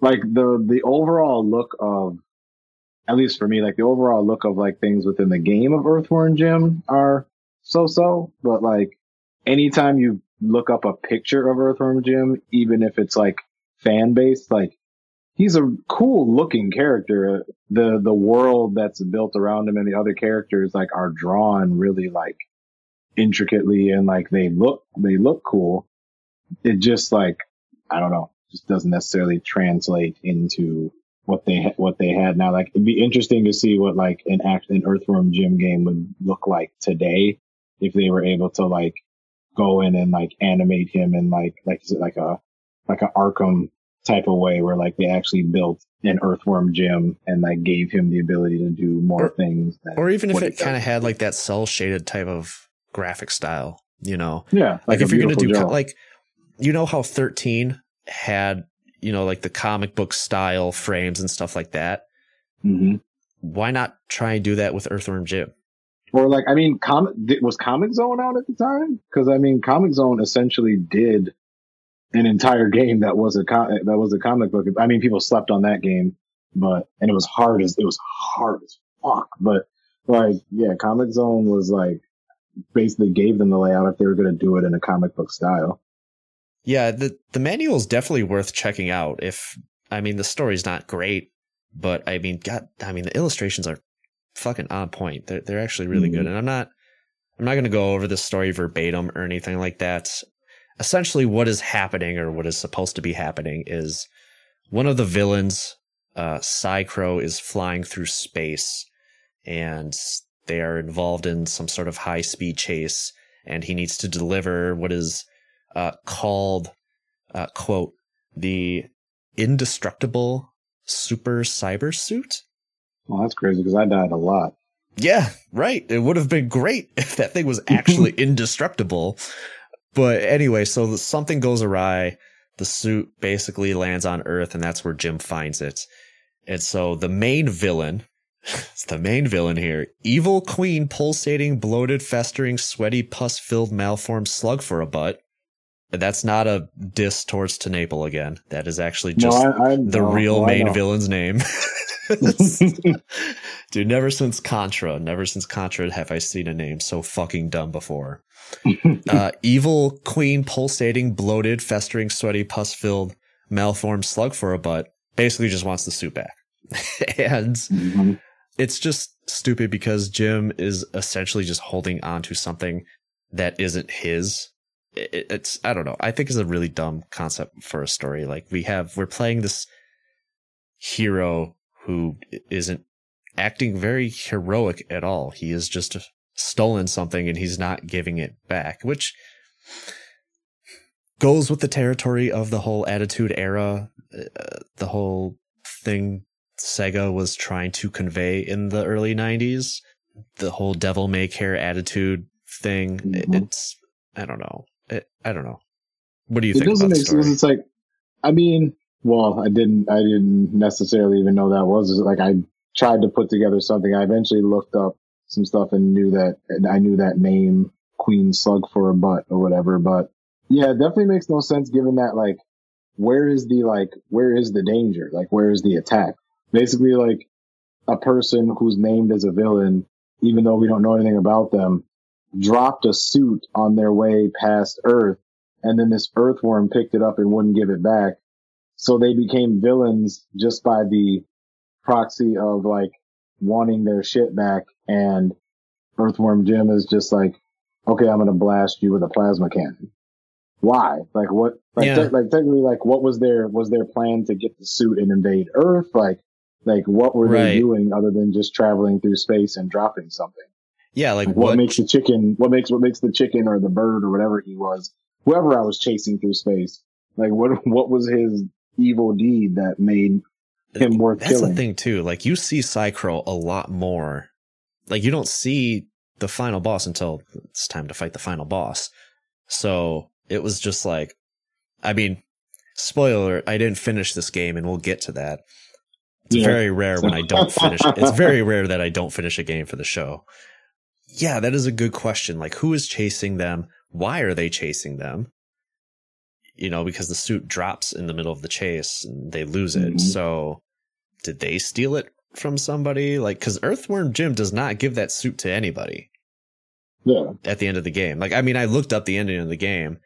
[SPEAKER 2] like the the overall look of, at least for me, like the overall look of like things within the game of Earthworm Jim are so so. But like, anytime you look up a picture of Earthworm Jim, even if it's like fan based, like he's a cool looking character. The the world that's built around him and the other characters like are drawn really like intricately and like they look they look cool. It just like I don't know, just doesn't necessarily translate into what they what they had now. Like it'd be interesting to see what like an act an Earthworm Jim game would look like today if they were able to like go in and like animate him in like like is it like a like a Arkham type of way where like they actually built an earthworm Jim and like gave him the ability to do more
[SPEAKER 1] Or-
[SPEAKER 2] things.
[SPEAKER 1] Or even if it kind of had like that cell shaded type of graphic style, you know,
[SPEAKER 2] yeah,
[SPEAKER 1] like,
[SPEAKER 2] a
[SPEAKER 1] if you're gonna do like, you know how 13 had, you know, like the comic book style frames and stuff like that.
[SPEAKER 2] Mhm.
[SPEAKER 1] Why not try and do that with Earthworm Jim?
[SPEAKER 2] or like I mean, comic was Comix Zone out at the time because I mean, Comix Zone essentially did an entire game that was a co- that was a comic book. I mean, people slept on that game, but and it was hard as it was hard as fuck. But like, yeah, Comix Zone was like basically gave them the layout if they were going to do it in a comic book style.
[SPEAKER 1] Yeah, the the manual is definitely worth checking out. If I mean the story's not great, but I mean, God, I mean the illustrations are fucking on point. They're they're actually really
[SPEAKER 2] Mhm.
[SPEAKER 1] good, and I'm not I'm not going to go over the story verbatim or anything like that. Essentially, what is happening or what is supposed to be happening is one of the villains, uh, Psycrow, is flying through space, and they are involved in some sort of high speed chase, and he needs to deliver what is uh, called, uh, quote, the indestructible super cyber suit.
[SPEAKER 2] Well, that's crazy because I died a lot.
[SPEAKER 1] Yeah, right. It would have been great if that thing was actually indestructible. But anyway, so something goes awry. The suit basically lands on Earth, and that's where Jim finds it. And so the main villain, it's the main villain here, evil queen, pulsating, bloated, festering, sweaty, pus filled, malformed slug for a butt. That's not a diss towards TenNapel again. That is actually just
[SPEAKER 2] no, I, I,
[SPEAKER 1] the
[SPEAKER 2] no,
[SPEAKER 1] real
[SPEAKER 2] no,
[SPEAKER 1] main villain's name. Dude, never since Contra, never since Contra have I seen a name so fucking dumb before. uh, evil queen, pulsating, bloated, festering, sweaty, pus filled, malformed slug for a butt. Basically, just wants the suit back, and
[SPEAKER 2] Mhm.
[SPEAKER 1] it's just stupid because Jim is essentially just holding on to something that isn't his. It- It's I don't know. I think it's a really dumb concept for a story. Like we have, we're playing this hero who isn't acting very heroic at all. He has just stolen something and he's not giving it back, which goes with the territory of the whole Attitude Era, uh, the whole thing Sega was trying to convey in the early 90s. The whole devil may care attitude thing.
[SPEAKER 2] Mhm.
[SPEAKER 1] It's, I don't know. It, I don't know. What do you
[SPEAKER 2] It
[SPEAKER 1] think It doesn't
[SPEAKER 2] make sense. It's like, I mean, well, I didn't, I didn't necessarily even know that was like I tried to put together something. I eventually looked up some stuff and knew that, and I knew that name, Queen Slug for a butt or whatever. But yeah, it definitely makes no sense given that like, where is the like, where is the danger? Like, where is the attack? Basically, like a person who's named as a villain, even though we don't know anything about them, dropped a suit on their way past Earth and then this earthworm picked it up and wouldn't give it back. So they became villains just by the proxy of like wanting their shit back. And Earthworm Jim is just like, okay, I'm gonna blast you with a plasma cannon. Why? Like what? Like,
[SPEAKER 1] Yeah.
[SPEAKER 2] te- like technically, like what was their was their plan to get the suit and invade Earth? Like, like what were
[SPEAKER 1] Right.
[SPEAKER 2] they doing other than just traveling through space and dropping something?
[SPEAKER 1] Yeah, like
[SPEAKER 2] what,
[SPEAKER 1] what?
[SPEAKER 2] makes the chicken what makes what makes the chicken or the bird or whatever he was whoever i was chasing through space like what what was his evil deed that made him worth
[SPEAKER 1] That's
[SPEAKER 2] killing
[SPEAKER 1] the thing too. Like you see Psycrow a lot more. Like you don't see the final boss until it's time to fight the final boss. So it was just like, I mean, spoiler, I didn't finish this game and we'll get to that. It's
[SPEAKER 2] Yeah.
[SPEAKER 1] very rare when I don't finish. It's very rare that I don't finish a game for the show. Yeah, that is a good question. Like who is chasing them? Why are they chasing them? You know, because the suit drops in the middle of the chase and they lose it.
[SPEAKER 2] Mhm.
[SPEAKER 1] So did they steal it from somebody? Like, cause Earthworm Jim does not give that suit to anybody
[SPEAKER 2] yeah
[SPEAKER 1] at the end of the game. Like, I mean, I looked up the ending of the game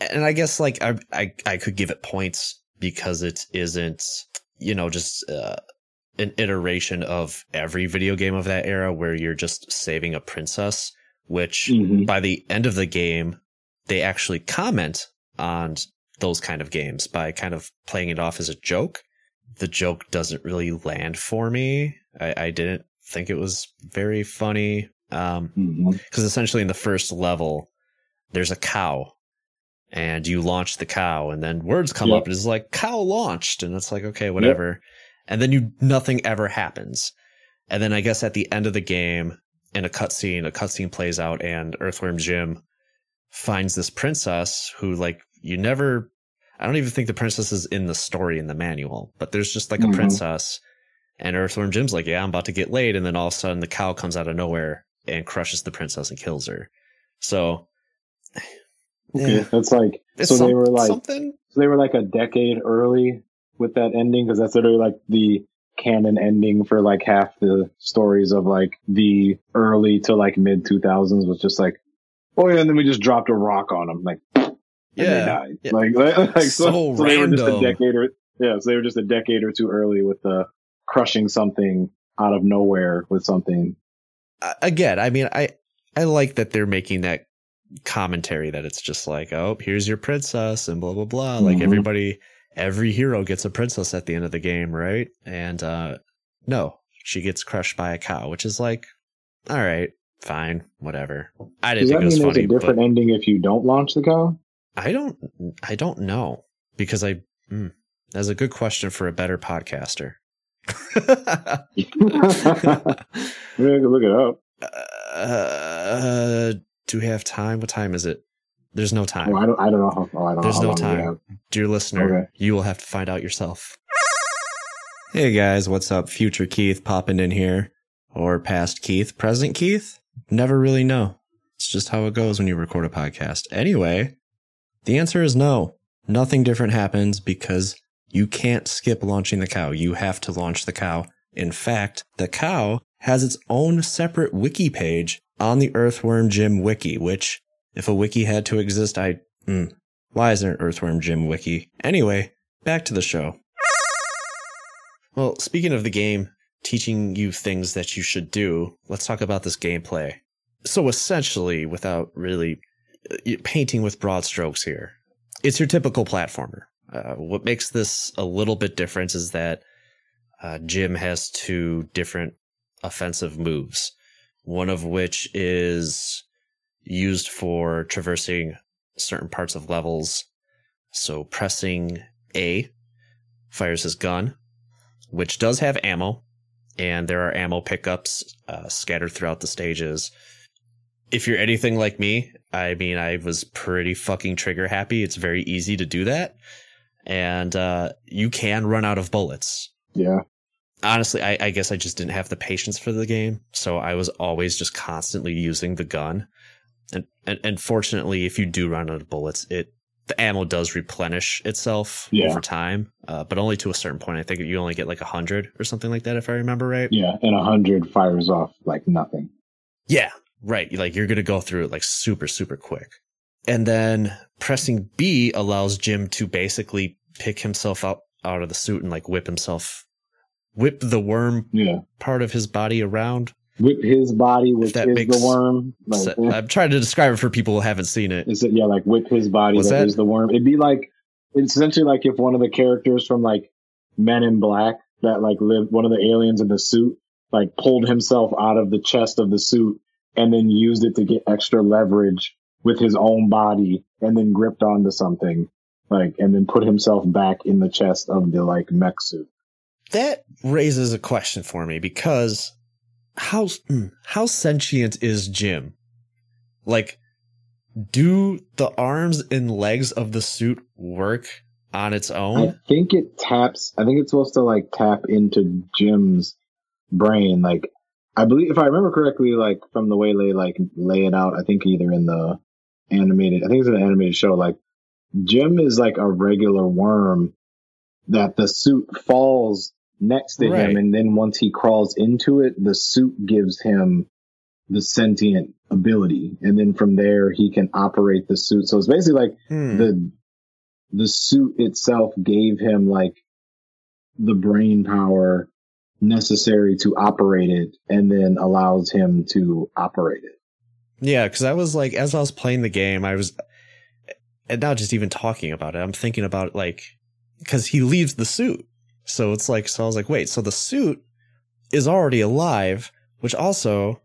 [SPEAKER 1] and I guess like I, I, I could give it points because it isn't, you know, just, uh, an iteration of every video game of that era where you're just saving a princess, which
[SPEAKER 2] Mhm.
[SPEAKER 1] by the end of the game, they actually comment on those kind of games by kind of playing it off as a joke. The joke doesn't really land for me. I, I didn't think it was very funny. Um, because essentially in the first level, there's a cow, and you launch the cow, and then words come
[SPEAKER 2] Yep.
[SPEAKER 1] up, and it's like cow launched, and it's like okay, whatever, and then you nothing ever happens, and then I guess at the end of the game, in a cutscene, a cutscene plays out, and Earthworm Jim finds this princess who like you never. I don't even think the princess is in the story in the manual, but there's just like a
[SPEAKER 2] Mhm.
[SPEAKER 1] princess, and Earthworm Jim's like, "Yeah, I'm about to get laid," and then all of a sudden the cow comes out of nowhere and crushes the princess and kills her. So
[SPEAKER 2] okay.
[SPEAKER 1] Yeah.
[SPEAKER 2] that's like
[SPEAKER 1] it's
[SPEAKER 2] so
[SPEAKER 1] some-
[SPEAKER 2] they were like
[SPEAKER 1] something.
[SPEAKER 2] so they were like a decade early with that ending because that's literally like the canon ending for like half the stories of like the early to like mid 2000s was just like oh yeah and then we just dropped a rock on them like
[SPEAKER 1] Yeah, yeah.
[SPEAKER 2] Like, like,
[SPEAKER 1] So
[SPEAKER 2] so, so they were just a decade or yeah, so they were just a decade or two early with the crushing something out of nowhere with something.
[SPEAKER 1] Uh, again, I mean, I I like that they're making that commentary that it's just like, oh, here's your princess and blah blah blah. Like
[SPEAKER 2] Mhm.
[SPEAKER 1] everybody, every hero gets a princess at the end of the game, right? And uh no, she gets crushed by a cow, which is like, all right, fine, whatever. I didn't
[SPEAKER 2] Does that
[SPEAKER 1] think it was
[SPEAKER 2] there's
[SPEAKER 1] funny,
[SPEAKER 2] a different ending if you don't launch the cow?
[SPEAKER 1] I don't, I don't know because I. Mm, that's a good question for a better podcaster.
[SPEAKER 2] Maybe I can look it up.
[SPEAKER 1] uh, do we have time? What time is it? There's no time.
[SPEAKER 2] Oh, I don't. I don't know. How, oh, I don't
[SPEAKER 1] There's no time. Dear listener,
[SPEAKER 2] Okay.
[SPEAKER 1] you will have to find out yourself. Hey guys, what's up? Future Keith popping in here. Or past Keith, present Keith? Never really know. It's just how it goes when you record a podcast. Anyway, the answer is no. Nothing different happens because you can't skip launching the cow. You have to launch the cow. In fact, the cow has its own separate wiki page on the Earthworm Jim wiki, which, if a wiki had to exist, I, mm, why isn't an Earthworm Jim wiki? Anyway, back to the show. Well, speaking of the game teaching you things that you should do, let's talk about this gameplay. So essentially, without really uh, painting with broad strokes here, it's your typical platformer. Uh, what makes this a little bit different is that uh, Jim has two different offensive moves, one of which is used for traversing certain parts of levels. So pressing A fires his gun, which does have ammo, and there are ammo pickups uh, scattered throughout the stages. If you're anything like me, I mean, I was pretty fucking trigger happy. It's very easy to do that. And uh, you can run out of bullets.
[SPEAKER 2] Yeah.
[SPEAKER 1] Honestly, I, I guess I just didn't have the patience for the game. So I was always just constantly using the gun. And, and, and fortunately, if you do run out of bullets, it the ammo does replenish itself
[SPEAKER 2] Yeah.
[SPEAKER 1] over time, uh, but only to a certain point. I think you only get like a hundred or something like that, if I remember right.
[SPEAKER 2] Yeah. And a hundred fires off like nothing.
[SPEAKER 1] Yeah, right. Like you're going to go through it like super, super quick. And then pressing B allows Jim to basically pick himself up out of the suit and like whip himself, whip the worm
[SPEAKER 2] Yeah.
[SPEAKER 1] part of his body around.
[SPEAKER 2] Whip his body, which
[SPEAKER 1] that
[SPEAKER 2] is
[SPEAKER 1] makes
[SPEAKER 2] the worm. Like, eh,
[SPEAKER 1] I'm trying to describe it for people who haven't seen it.
[SPEAKER 2] is it, yeah, like whip his body.
[SPEAKER 1] What's
[SPEAKER 2] that is the worm. It'd be like it's essentially like if one of the characters from like Men in Black that like lived one of the aliens in the suit like pulled himself out of the chest of the suit and then used it to get extra leverage with his own body and then gripped onto something like and then put himself back in the chest of the like mech suit.
[SPEAKER 1] That raises a question for me because how mm, how sentient is Jim? Like, do the arms and legs of the suit work on its own?
[SPEAKER 2] I think it taps. I think it's supposed to like tap into Jim's brain. Like, I believe if I remember correctly, like from the way they like lay it out, I think either in the animated, I think it's the animated show. Like, Jim is like a regular worm that the suit falls next to
[SPEAKER 1] Right.
[SPEAKER 2] him, and then once he crawls into it, the suit gives him the sentient ability, and then from there he can operate the suit. So it's basically like
[SPEAKER 1] Hmm.
[SPEAKER 2] the the suit itself gave him like the brain power necessary to operate it and then allows him to operate it.
[SPEAKER 1] Yeah, because I was like, as I was playing the game, I was, and not just even talking about it, I'm thinking about like, because he leaves the suit. So it's like, so I was like, wait, so the suit is already alive, which also,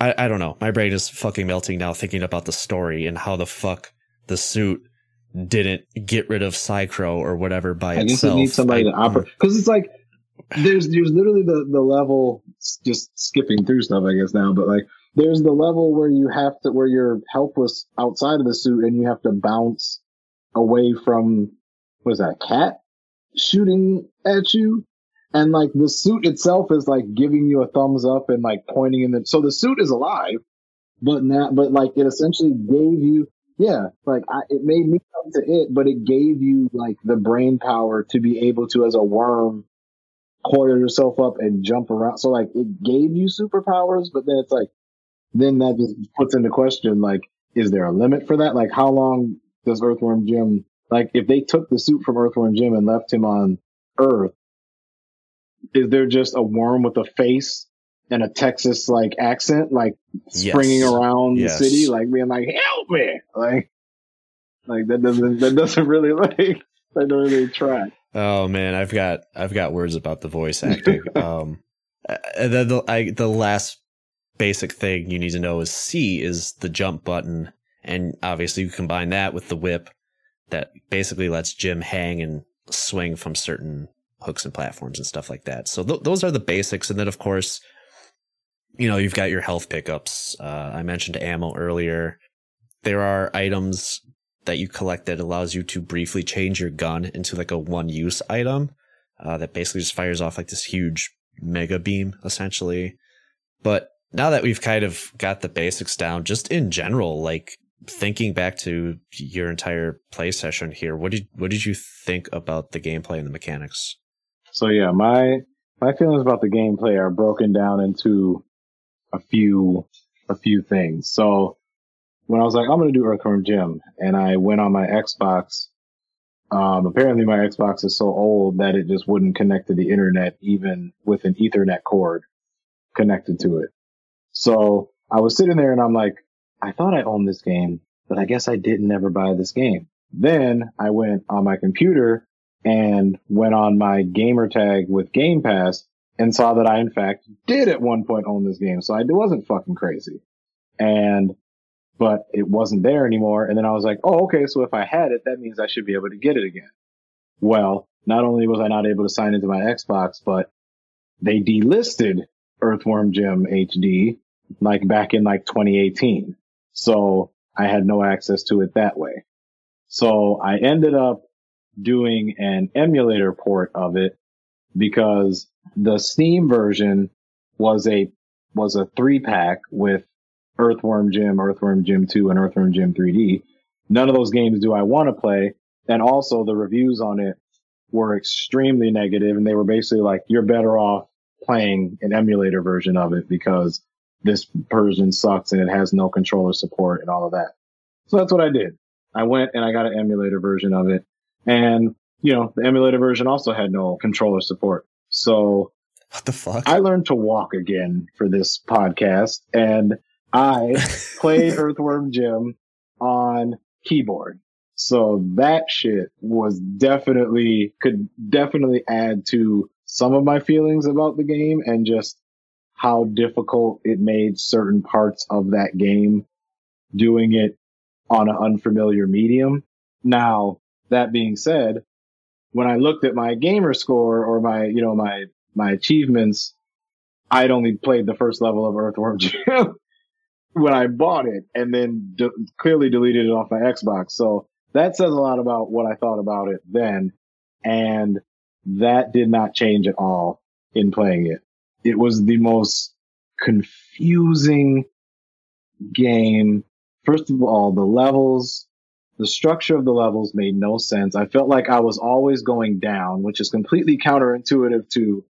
[SPEAKER 1] I, I don't know, my brain is fucking melting now thinking about the story and how the fuck the suit didn't get rid of Psycrow or whatever by
[SPEAKER 2] I guess
[SPEAKER 1] itself.
[SPEAKER 2] it needs somebody
[SPEAKER 1] I-
[SPEAKER 2] to operate because it's like there's there's literally the the level just skipping through stuff I guess now, but like there's the level where you have to where you're helpless outside of the suit and you have to bounce away from what is that a cat shooting at you. And like the suit itself is like giving you a thumbs up and like pointing in the so the suit is alive but now but like it essentially gave you yeah like I, it made me come to it but it gave you like the brain power to be able to as a worm coil yourself up and jump around. So like it gave you superpowers but then it's like then that just puts into question like is there a limit for that? Like how long does earthworm jim like if they took the suit from earthworm jim and left him on earth is there just a worm with a face and a texas like accent like
[SPEAKER 1] Yes.
[SPEAKER 2] springing around
[SPEAKER 1] Yes.
[SPEAKER 2] the city like being like help me like like that doesn't that doesn't really like that doesn't really track
[SPEAKER 1] Oh man, I've got I've got words about the voice acting. um, uh, and then the I, the last basic thing you need to know is C is the jump button, and obviously you combine that with the whip that basically lets Jim hang and swing from certain hooks and platforms and stuff like that. So th- those are the basics. And then of course, you know, you've got your health pickups. Uh, I mentioned ammo earlier. There are items that you collect that allows you to briefly change your gun into like a one use item uh, that basically just fires off like this huge mega beam essentially. But now that we've kind of got the basics down, just in general, like thinking back to your entire play session here, what did what did you think about the gameplay and the mechanics?
[SPEAKER 2] So yeah, my my feelings about the gameplay are broken down into a few a few things. So when I was like, I'm gonna do Earthworm Jim, and I went on my Xbox. Um, apparently my Xbox is so old that it just wouldn't connect to the internet, even with an Ethernet cord connected to it. So I was sitting there and I'm like, I thought I owned this game, but I guess I didn't ever buy this game. Then I went on my computer and went on my gamer tag with Game Pass and saw that I in fact did at one point own this game. So I wasn't fucking crazy. And but it wasn't there anymore. And then I was like, oh, okay. So if I had it, that means I should be able to get it again. Well, not only was I not able to sign into my Xbox, but they delisted Earthworm Jim HD like back in like 2018. So I had no access to it that way. So I ended up doing an emulator port of it because the Steam version was a was a three pack with Earthworm Jim, Earthworm Jim 2, and Earthworm Jim 3D. None of those games do I want to play. And also the reviews on it were extremely negative and they were basically like, you're better off playing an emulator version of it because this version sucks and it has no controller support and all of that. So that's what I did. I went and I got an emulator version of it. And, you know, the emulator version also had no controller support. So
[SPEAKER 1] what the fuck?
[SPEAKER 2] I learned to walk again for this podcast and I played Earthworm Jim on keyboard. So that shit was definitely, could definitely add to some of my feelings about the game and just how difficult it made certain parts of that game doing it on an unfamiliar medium. Now, that being said, when I looked at my gamer score or my, you know, my, my achievements, I'd only played the first level of Earthworm Jim when I bought it and then de- clearly deleted it off my Xbox. So that says a lot about what I thought about it then. And that did not change at all in playing it. It was the most confusing game. First of all, the levels, the structure of the levels made no sense. I felt like I was always going down, which is completely counterintuitive to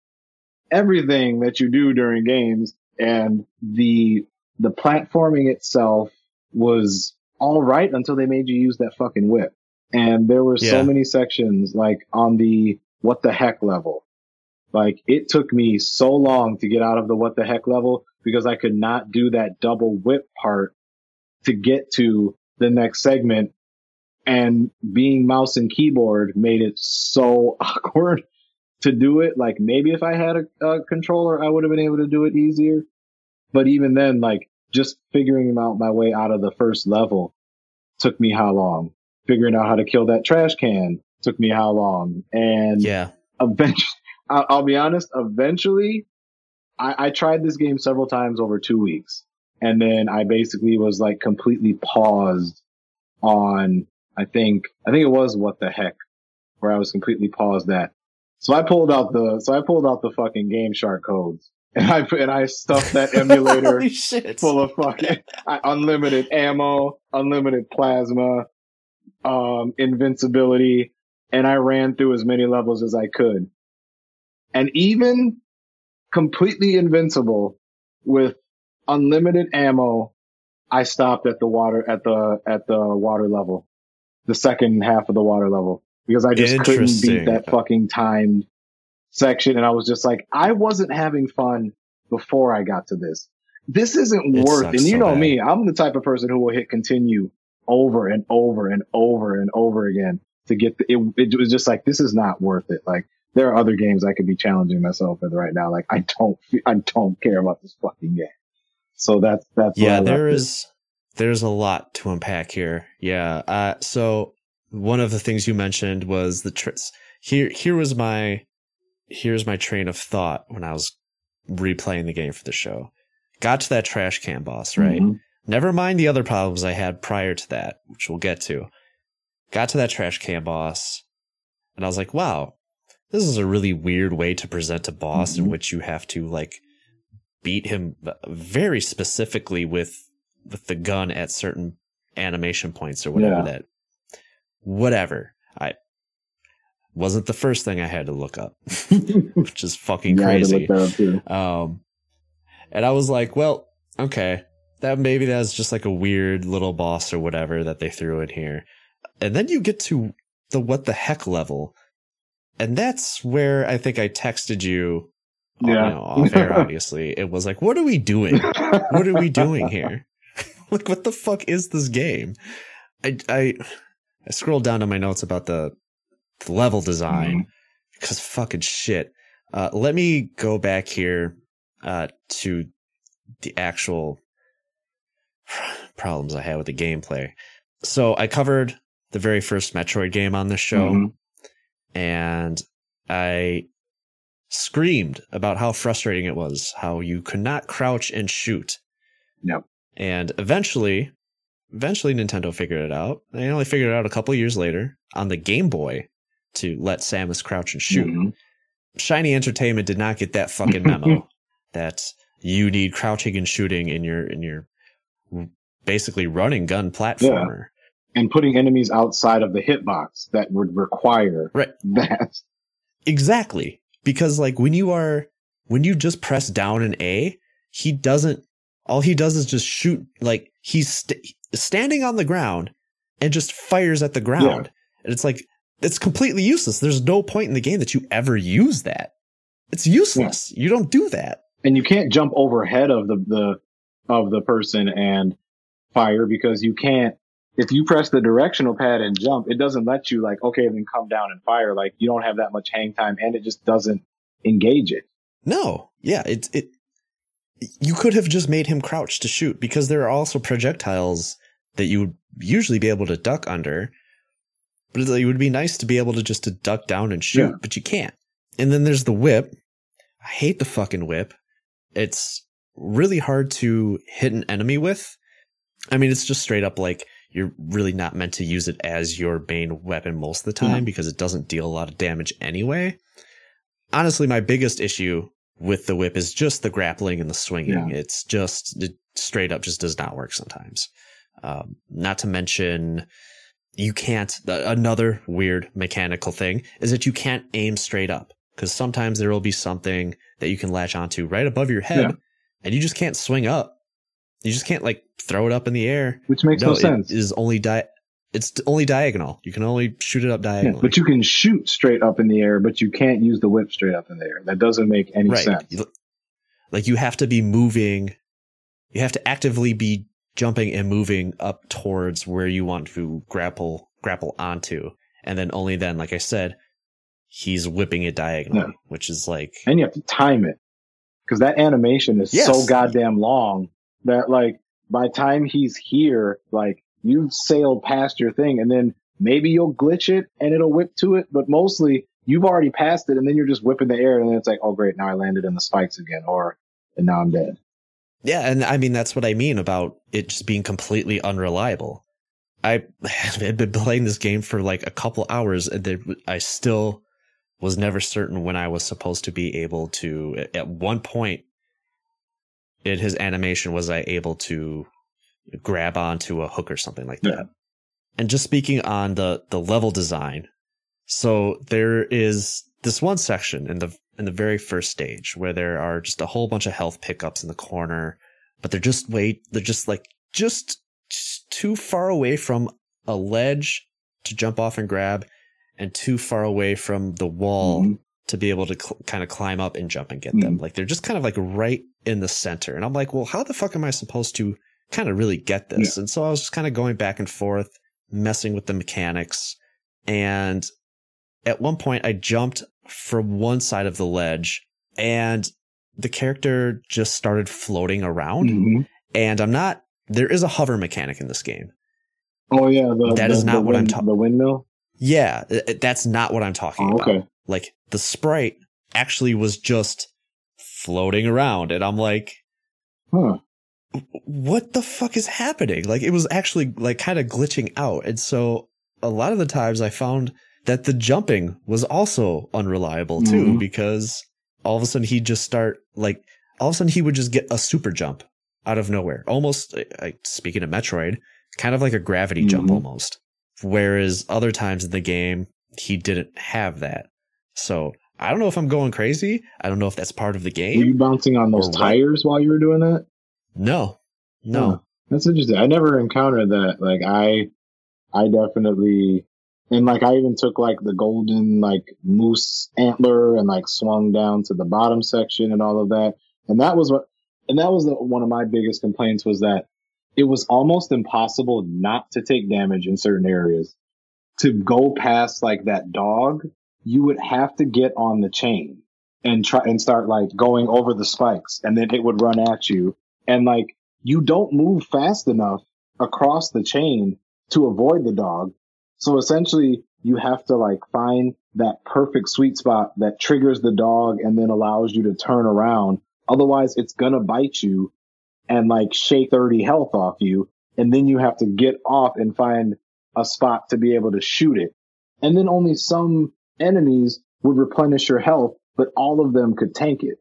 [SPEAKER 2] everything that you do during games. And the the platforming itself was all right until they made you use that fucking whip. And there were yeah. so many sections like on the what the heck level. Like it took me so long to get out of the what the heck level because I could not do that double whip part to get to the next segment. And being mouse and keyboard made it so awkward to do it. Like maybe if I had a, a controller, I would have been able to do it easier. But even then, like just figuring out my way out of the first level took me how long? Figuring out how to kill that trash can took me how long? And
[SPEAKER 1] yeah,
[SPEAKER 2] eventually, I'll, I'll be honest, eventually I, I tried this game several times over two weeks. And then I basically was like completely paused on, I think, I think it was what the heck where I was completely paused at. So I pulled out the, so I pulled out the fucking Game Shark codes and I and I stuffed that emulator full of fucking unlimited ammo, unlimited plasma, um, invincibility, and I ran through as many levels as I could. And even completely invincible with unlimited ammo, I stopped at the water at the at the water level, the second half of the water level because I just couldn't beat that fucking timed section. And I was just like, I wasn't having fun before I got to this. This isn't it worth, and you so know bad. me, I'm the type of person who will hit continue over and over and over and over again to get the, it, it was just like, this is not worth it. Like there are other games I could be challenging myself with right now. Like I don't, I don't care about this fucking game. So that's, that's,
[SPEAKER 1] yeah, there is, it. there's a lot to unpack here. Yeah. Uh, so one of the things you mentioned was the tricks. Here, here was my here's my train of thought when I was replaying the game for the show. Got to that trash can boss, right?
[SPEAKER 2] Mhm.
[SPEAKER 1] Never mind the other problems I had prior to that, which we'll get to. Got to that trash can boss, and I was like, wow, this is a really weird way to present a boss in
[SPEAKER 2] Mhm.
[SPEAKER 1] which you have to like beat him very specifically with with the gun at certain animation points or whatever
[SPEAKER 2] Yeah.
[SPEAKER 1] that whatever. I wasn't the first thing I had to look up, which is fucking
[SPEAKER 2] Yeah, I had to
[SPEAKER 1] crazy.
[SPEAKER 2] look that up too.
[SPEAKER 1] Um, and I was like, well, okay, that maybe that's just like a weird little boss or whatever that they threw in here. And then you get to the what the heck level. And that's where I think I texted you,
[SPEAKER 2] Yeah.
[SPEAKER 1] you know, off air, obviously. It was like, what are we doing? What are we doing here? like, what the fuck is this game? I, I, I scrolled down to my notes about the, the level design because fucking shit. Uh, let me go back here uh, to the actual problems I had with the gameplay. So I covered the very first Metroid game on this show,
[SPEAKER 2] Mhm.
[SPEAKER 1] And I screamed about how frustrating it was, how you could not crouch and shoot.
[SPEAKER 2] No.
[SPEAKER 1] And eventually, eventually Nintendo figured it out. They only figured it out a couple years later on the Game Boy to let Samus crouch and shoot.
[SPEAKER 2] Mhm.
[SPEAKER 1] Shiny Entertainment did not get that fucking memo that you need crouching and shooting in your in your basically running gun platformer.
[SPEAKER 2] And putting enemies outside of the hitbox that would require
[SPEAKER 1] Right.
[SPEAKER 2] that.
[SPEAKER 1] Exactly. Because like when you are when you just press down an A, he doesn't all he does is just shoot like he's st- standing on the ground and just fires at the ground. And it's like it's completely useless. There's no point in the game that you ever use that. It's useless. You don't do that.
[SPEAKER 2] And you can't jump overhead of the, the of the person and fire because you can't if you press the directional pad and jump, it doesn't let you like, okay, then come down and fire. Like you don't have that much hang time and it just doesn't engage it.
[SPEAKER 1] No, yeah, it it. You could have just made him crouch to shoot because there are also projectiles that you would usually be able to duck under, but it would be nice to be able to just to duck down and shoot,
[SPEAKER 2] Yeah.
[SPEAKER 1] but you can't. And then there's the whip. I hate the fucking whip. It's really hard to hit an enemy with. I mean, it's just straight up like you're really not meant to use it as your main weapon most of the time
[SPEAKER 2] Mhm.
[SPEAKER 1] because it doesn't deal a lot of damage anyway. Honestly, my biggest issue with the whip is just the grappling and the swinging.
[SPEAKER 2] Yeah.
[SPEAKER 1] It's just it straight up just does not work sometimes. Um, not to mention, you can't. th- Another weird mechanical thing is that you can't aim straight up because sometimes there will be something that you can latch onto right above your head,
[SPEAKER 2] Yeah.
[SPEAKER 1] and you just can't swing up. You just can't like throw it up in the air.
[SPEAKER 2] Which makes no, sense.
[SPEAKER 1] It is only di- It's only diagonal. You can only shoot it up
[SPEAKER 2] Yeah, but you can shoot straight up in the air, but you can't use the whip straight up in the air. That doesn't make any sense.
[SPEAKER 1] Like you have to be moving. You have to actively be jumping and moving up towards where you want to grapple grapple onto, and then only then, like I said, he's whipping it diagonally,
[SPEAKER 2] Yeah.
[SPEAKER 1] which is like
[SPEAKER 2] And you have to time it because that animation is
[SPEAKER 1] Yes.
[SPEAKER 2] so goddamn long that like by time he's here, like you've sailed past your thing and then maybe you'll glitch it and it'll whip to it, but mostly you've already passed it and then you're just whipping the air and then it's like, oh great, now I landed in the spikes again or and now I'm dead.
[SPEAKER 1] Yeah, and I mean that's what I mean about it just being completely unreliable. I had been playing this game for like a couple hours, and I still was never certain when I was supposed to be able to. At one point, in his animation, was I able to grab onto a hook or something like
[SPEAKER 2] Yeah.
[SPEAKER 1] that? And just speaking on the the level design, so there is this one section in the in the very first stage where there are just a whole bunch of health pickups in the corner, but they're just way they're just like just, just too far away from a ledge to jump off and grab, and too far away from the wall
[SPEAKER 2] Mhm.
[SPEAKER 1] To be able to cl- kind of climb up and jump and get them.
[SPEAKER 2] Mhm.
[SPEAKER 1] Like they're just kind of like right in the center, and I'm like, well, how the fuck am I supposed to kind of really get this? And so I was just kind of going back and forth, messing with the mechanics, and at one point I jumped from one side of the ledge and the character just started floating around
[SPEAKER 2] Mhm.
[SPEAKER 1] and I'm not there is a hover mechanic in this game.
[SPEAKER 2] Oh yeah, the,
[SPEAKER 1] That
[SPEAKER 2] the,
[SPEAKER 1] is not what I'm
[SPEAKER 2] talking
[SPEAKER 1] ta-
[SPEAKER 2] The windmill.
[SPEAKER 1] Yeah, that's not what I'm talking
[SPEAKER 2] Oh,
[SPEAKER 1] about.
[SPEAKER 2] okay.
[SPEAKER 1] Like the sprite actually was just floating around. And I'm like,
[SPEAKER 2] Huh.
[SPEAKER 1] what the fuck is happening? Like it was actually like kind of glitching out. And so a lot of the times I found that the jumping was also unreliable too,
[SPEAKER 2] Mhm.
[SPEAKER 1] because all of a sudden he'd just start like, all of a sudden he would just get a super jump out of nowhere. Almost, like, speaking of Metroid, kind of like a gravity jump
[SPEAKER 2] Mhm.
[SPEAKER 1] almost. Whereas other times in the game, he didn't have that. So I don't know if I'm going crazy. I don't know if that's part of the game.
[SPEAKER 2] Were you bouncing on those tires while you were doing that?
[SPEAKER 1] No, no.
[SPEAKER 2] That's interesting. I never encountered that. Like I, I definitely, and like I even took like the golden like moose antler and like swung down to the bottom section and all of that. And that was what, and that was the, one of my biggest complaints was that it was almost impossible not to take damage in certain areas. To go past like that dog, you would have to get on the chain and try and start like going over the spikes and then it would run at you. And like you don't move fast enough across the chain to avoid the dog. So essentially you have to like find that perfect sweet spot that triggers the dog and then allows you to turn around. Otherwise it's gonna bite you and like shake 30 health off you. And then you have to get off and find a spot to be able to shoot it. And then only some enemies would replenish your health, but all of them could tank it.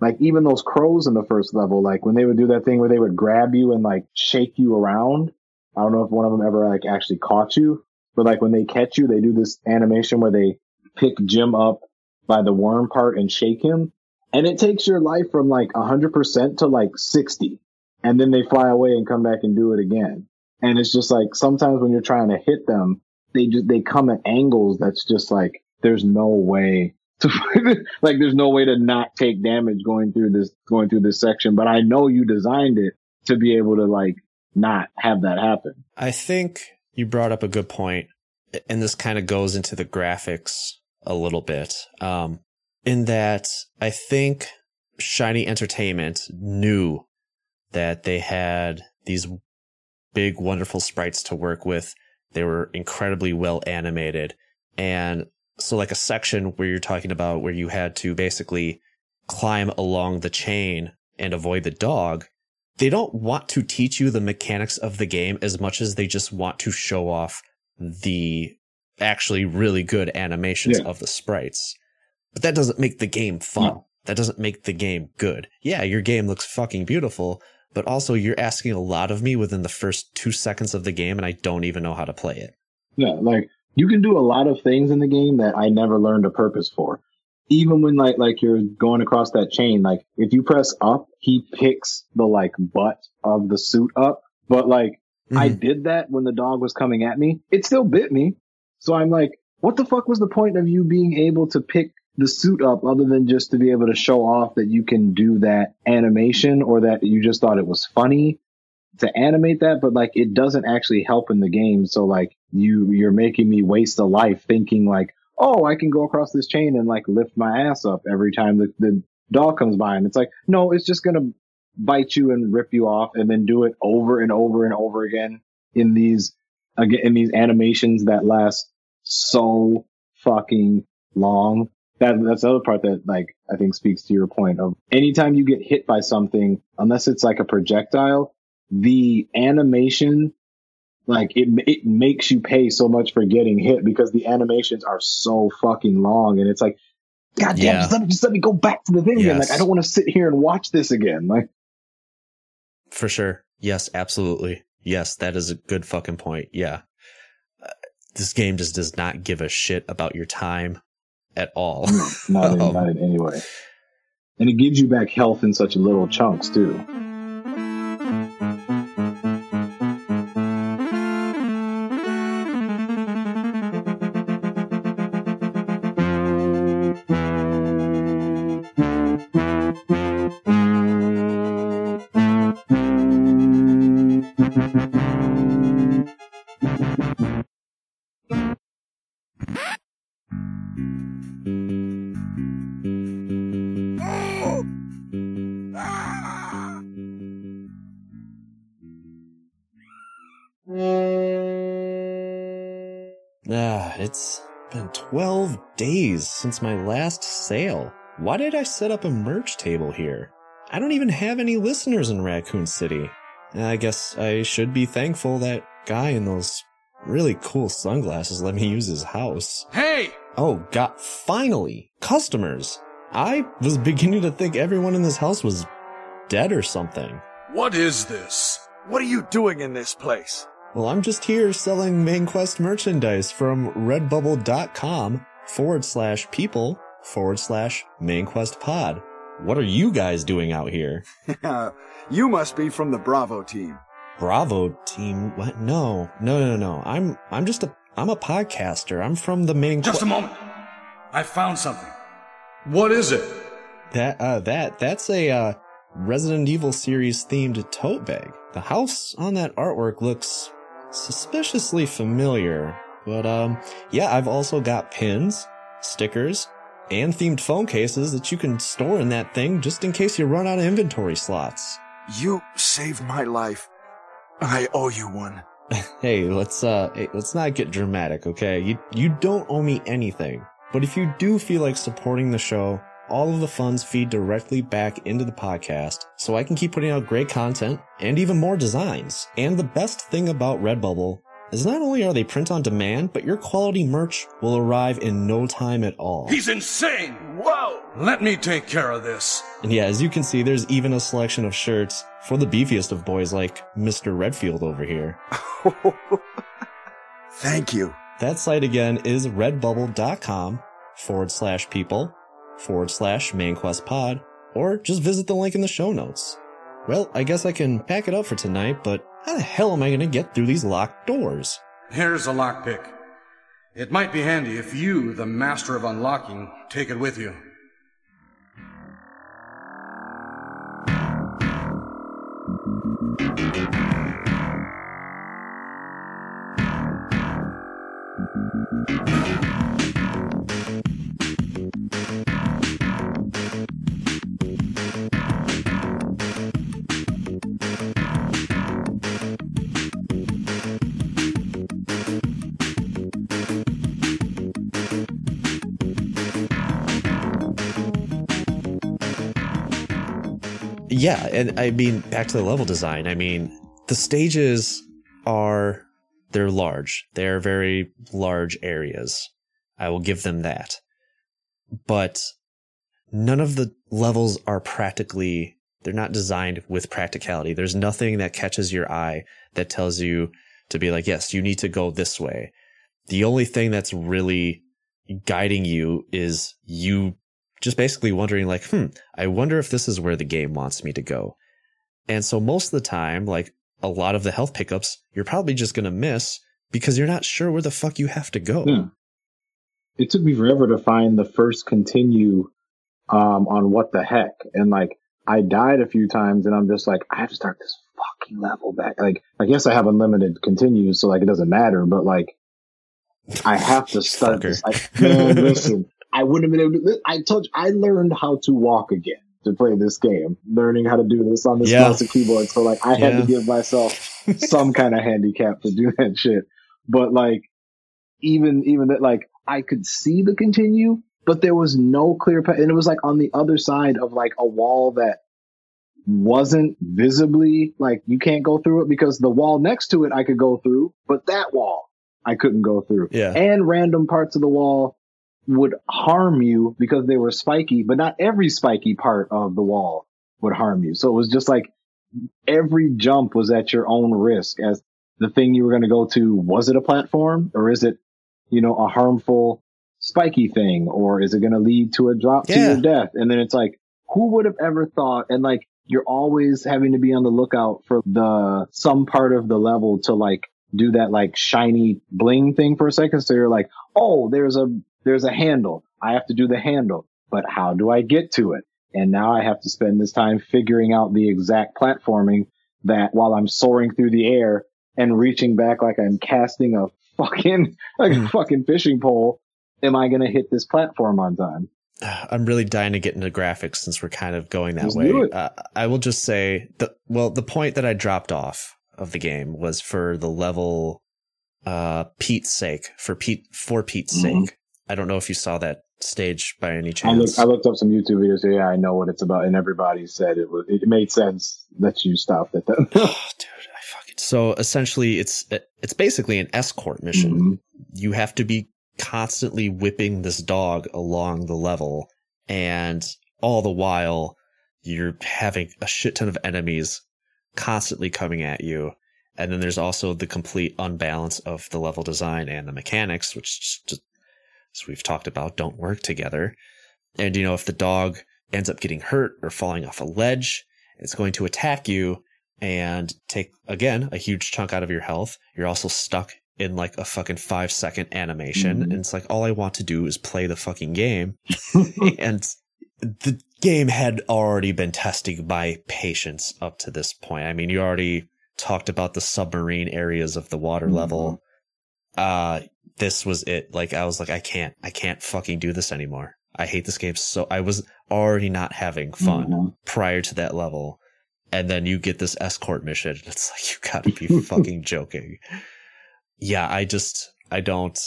[SPEAKER 2] Like even those crows in the first level, like when they would do that thing where they would grab you and like shake you around. I don't know if one of them ever like actually caught you, but like when they catch you, they do this animation where they pick Jim up by the worm part and shake him. And it takes your life from like 100% to like 60. And then they fly away and come back and do it again. And it's just like sometimes when you're trying to hit them, they just, they come at angles that's just like, there's no way to, like, there's no way to not take damage going through this, going through this section. But I know you designed it to be able to like not have that happen.
[SPEAKER 1] I think you brought up a good point, and this kind of goes into the graphics a little bit. Um, in that I think Shiny Entertainment knew that they had these big, wonderful sprites to work with. They were incredibly well animated. And so, like a section where you're talking about where you had to basically climb along the chain and avoid the dog, they don't want to teach you the mechanics of the game as much as they just want to show off the actually really good animations
[SPEAKER 2] Yeah.
[SPEAKER 1] of the sprites. But that doesn't make the game fun.
[SPEAKER 2] No.
[SPEAKER 1] That doesn't make the game good. Yeah, your game looks fucking beautiful, but also you're asking a lot of me within the first two seconds of the game and I don't even know how to play it.
[SPEAKER 2] Yeah, like you can do a lot of things in the game that I never learned a purpose for. Even when like like you're going across that chain, like if you press up, he picks the like butt of the suit up. But like I
[SPEAKER 1] Mhm.
[SPEAKER 2] did that when the dog was coming at me. It still bit me. So I'm like, what the fuck was the point of you being able to pick the suit up other than just to be able to show off that you can do that animation or that you just thought it was funny to animate that, but like it doesn't actually help in the game. So like you, you're making me waste a life thinking like, oh, I can go across this chain and like lift my ass up every time the, the dog comes by. And it's like, no, it's just to bite you and rip you off and then do it over and over and over again in these, again, in these animations that last so fucking long. That, that's the other part that like I think speaks to your point of anytime you get hit by something, unless it's like a projectile, the animation like it it makes you pay so much for getting hit because the animations are so fucking long and it's like god damn
[SPEAKER 1] Yeah.
[SPEAKER 2] just, let me, just let me go back to the thing again like I don't want to sit here and watch this again like
[SPEAKER 1] For sure. Yes, absolutely. Yes, that is a good fucking point. Yeah. Uh, this game just does not give a shit about your time at all.
[SPEAKER 2] not in,
[SPEAKER 1] Um,
[SPEAKER 2] not in any way and it gives you back health in such little chunks too
[SPEAKER 1] since my last sale. why did I set up a merch table here? I don't even have any listeners in Raccoon City. I guess I should be thankful that guy in those really cool sunglasses let me use his house.
[SPEAKER 3] Hey!
[SPEAKER 1] Oh god, finally! Customers! I was beginning to think everyone in this house was dead or something.
[SPEAKER 3] What is this?
[SPEAKER 4] What are you doing in this place?
[SPEAKER 1] Well, I'm just here selling Main Quest merchandise from redbubble.com forward slash people forward slash Main Quest pod. What are you guys doing out here?
[SPEAKER 4] you must be from the Bravo team.
[SPEAKER 1] Bravo team? What? No, no, no, no. I'm, I'm just a, I'm a podcaster. I'm from the Main
[SPEAKER 3] Just a moment. I found something. What is it?
[SPEAKER 1] That, uh, that, that's a, uh, Resident Evil series themed tote bag. The house on that artwork looks suspiciously familiar, but, um, yeah, I've also got pins, stickers, and themed phone cases that you can store in that thing just in case you run out of inventory slots.
[SPEAKER 4] You saved my life. I owe you one.
[SPEAKER 1] hey, let's uh hey, let's not get dramatic, okay? You you don't owe me anything. But if you do feel like supporting the show, all of the funds feed directly back into the podcast so I can keep putting out great content and even more designs. And the best thing about Redbubble is not only are they print on demand, but your quality merch will arrive in no time at all.
[SPEAKER 3] He's insane! Whoa! Let me take care of this.
[SPEAKER 1] And yeah, as you can see, there's even a selection of shirts for the beefiest of boys like Mr. Redfield over here.
[SPEAKER 4] Thank you.
[SPEAKER 1] That site again is redbubble.com forward slash people forward slash mainquest pod, or just visit the link in the show notes. Well, I guess I can pack it up for tonight, but how the hell am I gonna get through these locked doors?
[SPEAKER 3] Here's a lockpick. It might be handy if you, the master of unlocking, take it with you.
[SPEAKER 1] Yeah, and I mean, back to the level design. I mean, the stages are, they're large. They're very large areas. I will give them that. But none of the levels are practically, they're not designed with practicality. There's nothing that catches your eye that tells you to be like, yes, you need to go this way. The only thing that's really guiding you is you just basically wondering like, hmm, I wonder if this is where the game wants me to go. And so most of the time, like a lot of the health pickups, you're probably just going to miss because you're not sure where the fuck you have to go.
[SPEAKER 2] Yeah. It took me forever to find the first continue um, on what the heck. And like, I died a few times and I'm just like, I have to start this fucking level back. Like, I guess I have unlimited continues, so like it doesn't matter, but like, I have to start this. Like, man, listen, I wouldn't have been able to. I told you, I learned how to walk again to play this game, learning how to do this on this
[SPEAKER 1] Yeah.
[SPEAKER 2] mouse and keyboard. So like, I had
[SPEAKER 1] Yeah.
[SPEAKER 2] to give myself some kind of handicap to do that shit. But like, even even that, like, I could see the continue, but there was no clear path, and it was like on the other side of like a wall that wasn't visibly like you can't go through it because the wall next to it I could go through, but that wall I couldn't go through.
[SPEAKER 1] Yeah.
[SPEAKER 2] And random parts of the wall would harm you because they were spiky, but not every spiky part of the wall would harm you. So it was just like every jump was at your own risk as the thing you were going to go to. Was it a platform or is it, you know, a harmful spiky thing or is it going to lead to a drop to your death? And then it's like, who would have ever thought? And like, you're always having to be on the lookout for the, some part of the level to like do that like shiny bling thing for a second. So you're like, oh, there's a, there's a handle. I have to do the handle, but how do I get to it? And now I have to spend this time figuring out the exact platforming that while I'm soaring through the air and reaching back like I'm casting a fucking, like a fucking fishing pole, am I going to hit this platform on time?
[SPEAKER 1] I'm really dying to get into graphics since we're kind of going that
[SPEAKER 2] Let's
[SPEAKER 1] way. Uh, I will just say the well, the point that I dropped off of the game was for the level, uh, Pete's sake, for Pete, for Pete's
[SPEAKER 2] Mhm.
[SPEAKER 1] sake. I don't know if you saw that stage by any
[SPEAKER 2] I
[SPEAKER 1] chance.
[SPEAKER 2] looked, I looked up some YouTube videos. So yeah, I know what it's about, and everybody said it was. It made sense that you stopped at that.
[SPEAKER 1] Oh, dude, I fucking so essentially it's it's basically an escort mission.
[SPEAKER 2] Mhm.
[SPEAKER 1] You have to be constantly whipping this dog along the level, and all the while you're having a shit ton of enemies constantly coming at you. And then there's also the complete unbalance of the level design and the mechanics, which just, as we've talked about, don't work together. And you know, if the dog ends up getting hurt or falling off a ledge, it's going to attack you and take again a huge chunk out of your health. You're also stuck in like a fucking five second animation.
[SPEAKER 2] Mhm.
[SPEAKER 1] And it's like, all I want to do is play the fucking game. and the game had already been testing my patience up to this point. I mean, you already talked about the submarine areas of the water
[SPEAKER 2] Mhm.
[SPEAKER 1] level. Uh, this was it. Like, I was like, I can't, I can't fucking do this anymore. I hate this game so, I was already not having fun
[SPEAKER 2] Mhm.
[SPEAKER 1] prior to that level. And then you get this escort mission. It's like, you gotta be fucking joking. Yeah, I just, I don't,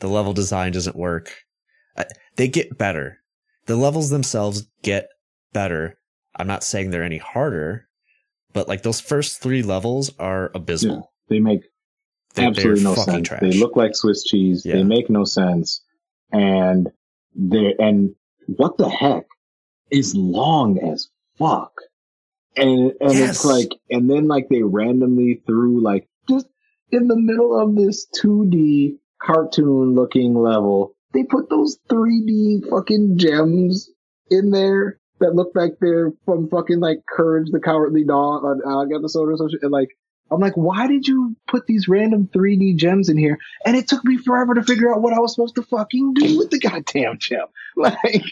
[SPEAKER 1] the level design doesn't work. I, they get better. The levels themselves get better. I'm not saying they're any harder, but like those first three levels are abysmal.
[SPEAKER 2] They make
[SPEAKER 1] They,
[SPEAKER 2] absolutely no sense.
[SPEAKER 1] trash.
[SPEAKER 2] They look like Swiss cheese.
[SPEAKER 1] Yeah.
[SPEAKER 2] They make no sense, and they and what the heck is long as fuck. And and
[SPEAKER 1] Yes.
[SPEAKER 2] it's like, and then like they randomly threw like just in the middle of this 2D cartoon looking level, they put those 3D fucking gems in there that look like they're from fucking like Courage the Cowardly Dog on uh, episode or something. And like, I'm like, why did you put these random 3D gems in here? And it took me forever to figure out what I was supposed to fucking do with the goddamn gem. Like,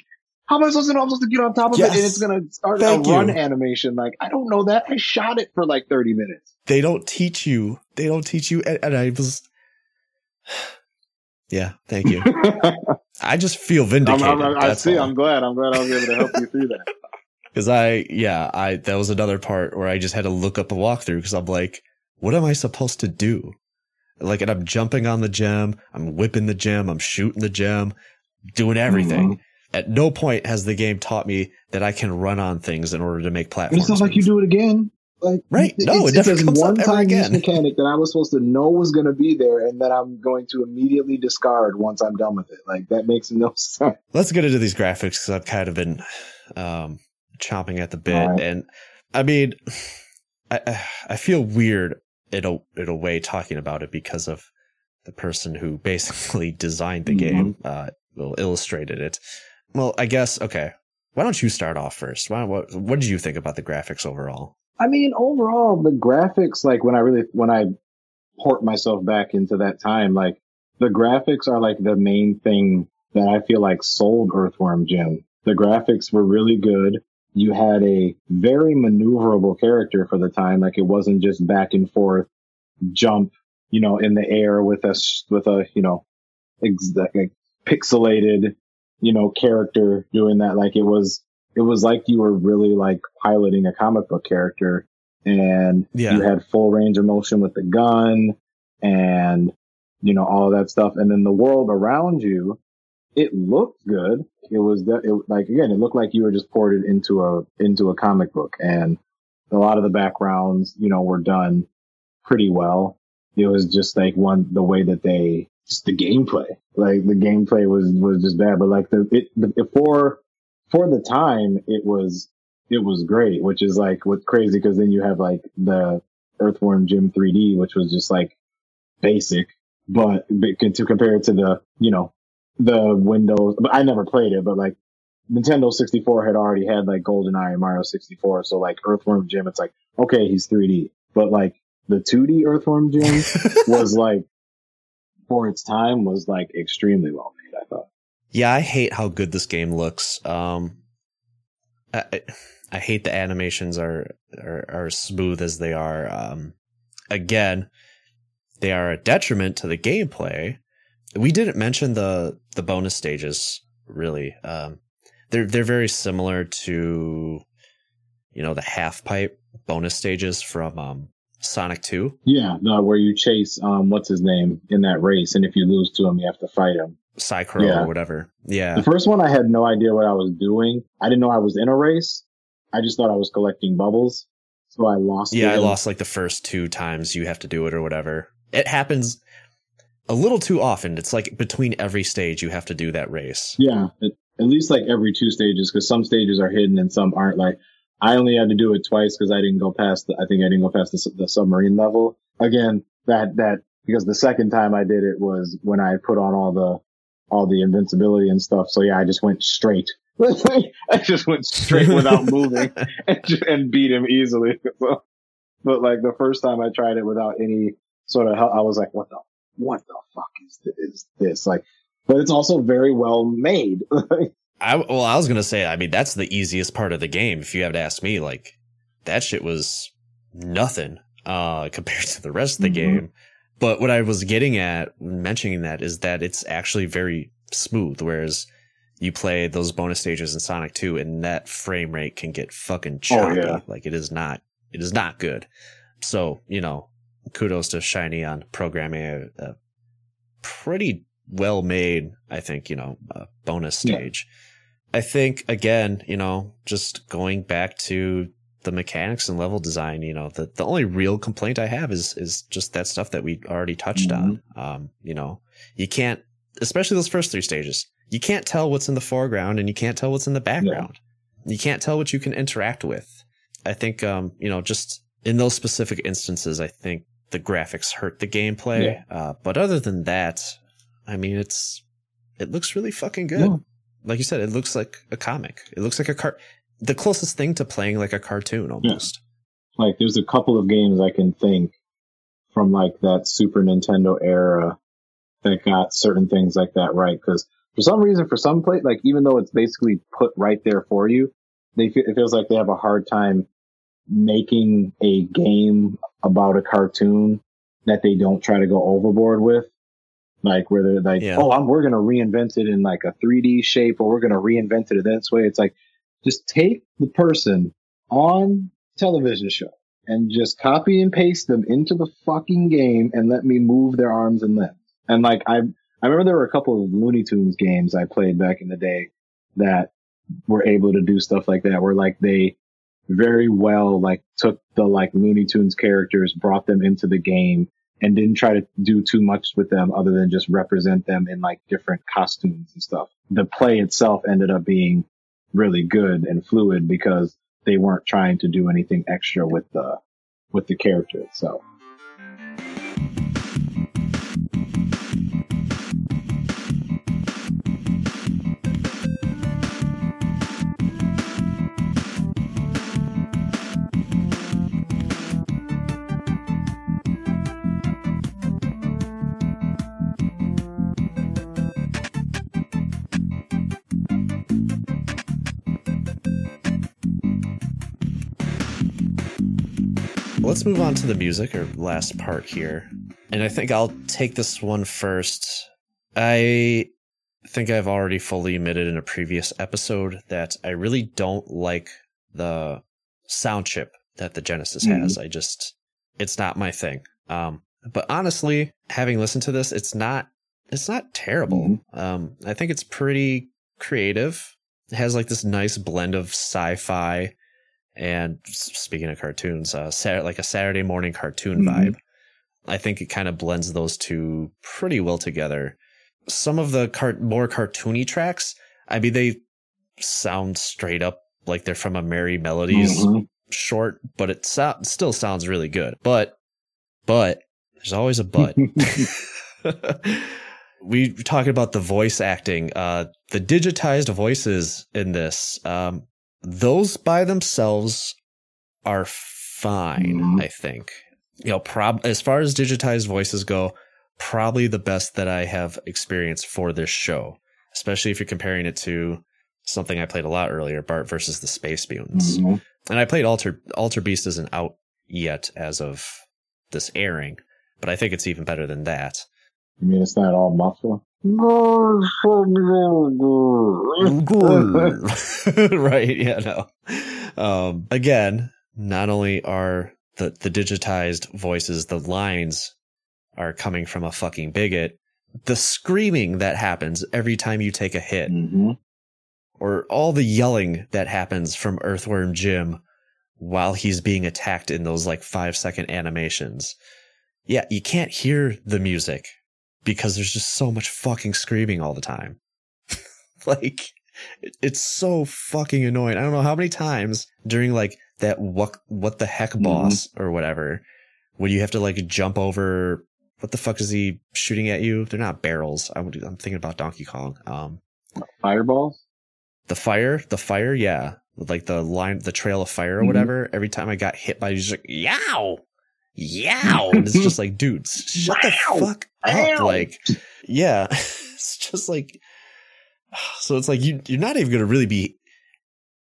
[SPEAKER 2] how am I supposed to know I'm supposed to get on top of it and it's gonna start
[SPEAKER 1] Thank
[SPEAKER 2] a run
[SPEAKER 1] you.
[SPEAKER 2] animation? Like, I don't know that. I shot it for like 30 minutes.
[SPEAKER 1] they don't teach you. They don't teach you. And, and I was, yeah, thank you. I just feel
[SPEAKER 2] I'm,
[SPEAKER 1] vindicated.
[SPEAKER 2] I'm, I see.
[SPEAKER 1] all.
[SPEAKER 2] I'm glad. I'm glad I was able to help you through that.
[SPEAKER 1] Cause I, yeah, I, that was another part where I just had to look up a walkthrough cause I'm like, what am I supposed to do? Like, and I'm jumping on the gem, I'm whipping the gem, I'm shooting the gem, doing everything.
[SPEAKER 2] Mm-hmm.
[SPEAKER 1] At no point has the game taught me that I can run on things in order to make platforms.
[SPEAKER 2] it's not like you do it again. Like
[SPEAKER 1] Right. No, it
[SPEAKER 2] it's,
[SPEAKER 1] never
[SPEAKER 2] it's a
[SPEAKER 1] comes up
[SPEAKER 2] one
[SPEAKER 1] ever
[SPEAKER 2] time use
[SPEAKER 1] again.
[SPEAKER 2] mechanic that I was supposed to know was going to be there, and that I'm going to immediately discard once I'm done with it. Like that makes no sense.
[SPEAKER 1] Let's get into these graphics because I've kind of been um, chomping at the bit,
[SPEAKER 2] right.
[SPEAKER 1] and I mean, I- I feel weird in a in a way talking about it because of the person who basically designed the
[SPEAKER 2] Mhm.
[SPEAKER 1] game, uh, well, illustrated it. Well, I guess okay. Why don't you start off first? Why, what what did you think about the graphics overall?
[SPEAKER 2] I mean, overall, the graphics, like when I really, when I port myself back into that time, like the graphics are like the main thing that I feel like sold Earthworm Jim. The graphics were really good. You had a very maneuverable character for the time. Like it wasn't just back and forth jump, you know, in the air with a, with a, you know, ex- like pixelated, you know, character doing that. Like it was, it was like you were really like piloting a comic book character and
[SPEAKER 1] Yeah.
[SPEAKER 2] you had full range of motion with the gun and you know all that stuff and then the world around you it looked good. It was that it like again it looked like you were just ported into a into a comic book. And a lot of the backgrounds you know were done pretty well. It was just like one the way that they just the gameplay. Like the gameplay was was just bad. But like the it the, for for the time it was it was great which is like what's crazy because then you have like the earthworm jim 3d which was just like basic. But to compare it to the you know the windows but i never played it but like nintendo 64 had already had like goldeneye and mario 64 so like earthworm jim it's like okay he's 3d but like the 2d earthworm jim was like for its time was like extremely well made i thought
[SPEAKER 1] Yeah, I hate how good this game looks. Um, I, I- I hate the animations are, are are as smooth as they are. Um, again, they are a detriment to the gameplay. We didn't mention the the bonus stages really. Um, they're they're very similar to, you know, the half pipe bonus stages from um, Sonic Two.
[SPEAKER 2] Yeah, no, where you chase um what's his name in that race, and if you lose to him, you have to fight him.
[SPEAKER 1] Psycrow
[SPEAKER 2] Yeah.
[SPEAKER 1] or whatever. Yeah.
[SPEAKER 2] The first one, I had no idea what I was doing. I didn't know I was in a race. I just thought I was collecting bubbles. So I lost.
[SPEAKER 1] Yeah, I lost like the first two times you have to do it or whatever. It happens a little too often. It's like between every stage you have to do that race.
[SPEAKER 2] Yeah, at, at least like every two stages, because some stages are hidden and some aren't. Like I only had to do it twice because I didn't go past. The, I think I didn't go past the, the submarine level. Again, that that because the second time I did it was when I put on all the all the invincibility and stuff. So yeah, I just went straight. I just went straight without moving and, and beat him easily. So, but like the first time I tried it without any sort of help, I was like, what the what the fuck is this? Is this like? But it's also very well made.
[SPEAKER 1] I well, I was gonna say, I mean, that's the easiest part of the game. If you have to ask me, like that shit was nothing uh compared to the rest of the
[SPEAKER 2] Mhm.
[SPEAKER 1] game. But what I was getting at mentioning that is that it's actually very smooth, whereas you play those bonus stages in Sonic 2 and that frame rate can get fucking choppy.
[SPEAKER 2] Oh, yeah.
[SPEAKER 1] Like it is not it is not good. So, you know, kudos to Shiny on programming a, a pretty well made, I think, you know, bonus
[SPEAKER 2] Yeah.
[SPEAKER 1] stage. I think again, you know, just going back to the mechanics and level design, you know, the, the only real complaint I have is is just that stuff that we already touched on. Um, you know, you can't especially those first three stages, you can't tell what's in the foreground and you can't tell what's in the background. You can't tell what you can interact with. I think um, you know, just in those specific instances, I think the graphics hurt the gameplay. Uh, but other than that, I mean, it's it looks really fucking good.
[SPEAKER 2] Yeah.
[SPEAKER 1] Like you said, it looks like a comic. It looks like a car. The closest thing to playing like a cartoon almost.
[SPEAKER 2] like there's a couple of games I can think from like that Super Nintendo era that got certain things like that right. Cause for some reason, for some play, like even though it's basically put right there for you, they it feels like they have a hard time making a game about a cartoon that they don't try to go overboard with. Like where they're like,
[SPEAKER 1] Yeah.
[SPEAKER 2] oh, I'm, we're going to reinvent it in like a 3D shape or we're going to reinvent it in this way. It's like, just take the person on television show and just copy and paste them into the fucking game and let me move their arms and limbs. And like I, I remember there were a couple of Looney Tunes games I played back in the day that were able to do stuff like that, where like they very well like took the like Looney Tunes characters, brought them into the game, and didn't try to do too much with them other than just represent them in like different costumes and stuff. The play itself ended up being really good and fluid because they weren't trying to do anything extra with the with the character itself.
[SPEAKER 1] Let's move on to the music or last part here. And I think I'll take this one first. I think I've already fully admitted in a previous episode that I really don't like the sound chip that the Genesis has. I just it's not my thing. Um but honestly, having listened to this, it's not it's not terrible. Um I think it's pretty creative. It has like this nice blend of sci-fi and speaking of cartoons, uh, like a Saturday morning cartoon
[SPEAKER 2] Mhm.
[SPEAKER 1] vibe. I think it kind of blends those two pretty well together. Some of the car- more cartoony tracks, I mean, they sound straight up like they're from a Merrie Melodies
[SPEAKER 2] Mhm.
[SPEAKER 1] short, but it so- still sounds really good. But, but there's always a but. we were talking about the voice acting, uh, the digitized voices in this, um, those by themselves are fine,
[SPEAKER 2] Mhm.
[SPEAKER 1] I think. You know, prob as far as digitized voices go, probably the best that I have experienced for this show, especially if you're comparing it to something I played a lot earlier, Bart versus the Space Mutants.
[SPEAKER 2] Mhm.
[SPEAKER 1] And I played Alter Altered Beast isn't out yet as of this airing, but I think it's even better than that.
[SPEAKER 2] I mean, it's not all muffled.
[SPEAKER 1] right, yeah, no. Um again, not only are the the digitized voices, the lines are coming from a fucking bigot, the screaming that happens every time you take a hit,
[SPEAKER 2] hmm
[SPEAKER 1] or all the yelling that happens from Earthworm Jim while he's being attacked in those like five second animations. Yeah, you can't hear the music because there's just so much fucking screaming all the time. like, it's so fucking annoying. I don't know how many times during like that what what the heck boss or whatever, when you have to like jump over what the fuck is he shooting at you? They're not barrels. I'm, I'm thinking about Donkey Kong. Um,
[SPEAKER 2] Fireballs.
[SPEAKER 1] the fire, the fire, yeah, like the line, the trail of fire or
[SPEAKER 2] Mhm.
[SPEAKER 1] whatever. Every time I got hit by, he's like, yow, yow. And it's just like, dude, s- shut the fuck up.
[SPEAKER 2] Ow.
[SPEAKER 1] Like, yeah, it's just like, so it's like you, you're not even going to really be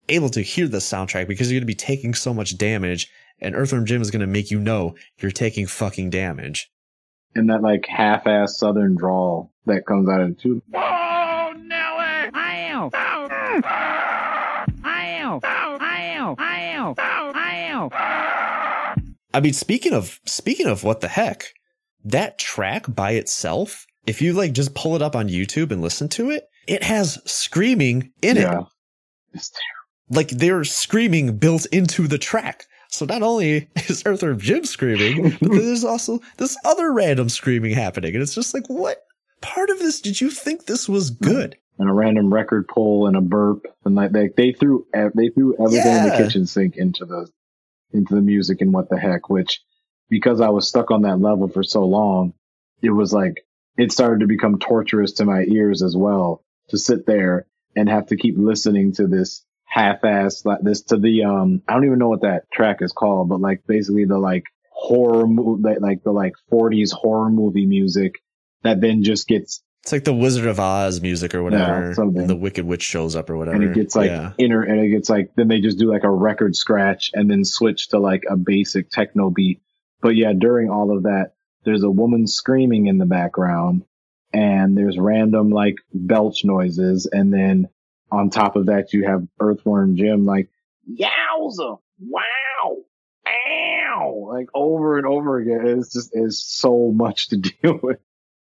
[SPEAKER 1] able to hear the soundtrack because you're going to be taking so much damage and Earthworm Jim is going to make you know you're taking fucking damage.
[SPEAKER 2] and that like half-ass southern drawl that comes out of it too.
[SPEAKER 3] Oh, Nelly! Ow! Ow! Ow! Ow! Ow! Ow!
[SPEAKER 1] I mean, speaking of speaking of what the heck, that track by itself, if you like just pull it up on YouTube and listen to it, it has screaming in
[SPEAKER 2] yeah.
[SPEAKER 1] it. Like they're screaming built into the track. So not only is Earthworm Jim screaming, but there's also this other random screaming happening, and it's just like, what part of this did you think this was good?
[SPEAKER 2] and a random record pull and a burp and like they they threw they threw everything in the kitchen sink into the into the music and what the heck which because I was stuck on that level for so long it was like it started to become torturous to my ears as well to sit there and have to keep listening to this half-ass like this to the um I don't even know what that track is called but like basically the like horror movie like the like 40s horror movie music that then just gets
[SPEAKER 1] It's like the Wizard of Oz music or whatever.
[SPEAKER 2] Yeah, something.
[SPEAKER 1] the Wicked Witch shows up or whatever.
[SPEAKER 2] and it gets like
[SPEAKER 1] yeah.
[SPEAKER 2] inner and it gets like then they just do like a record scratch and then switch to like a basic techno beat but yeah during all of that there's a woman screaming in the background and there's random like belch noises and then on top of that you have earthworm jim like yowza wow ow like over and over again it's just it's so much to deal with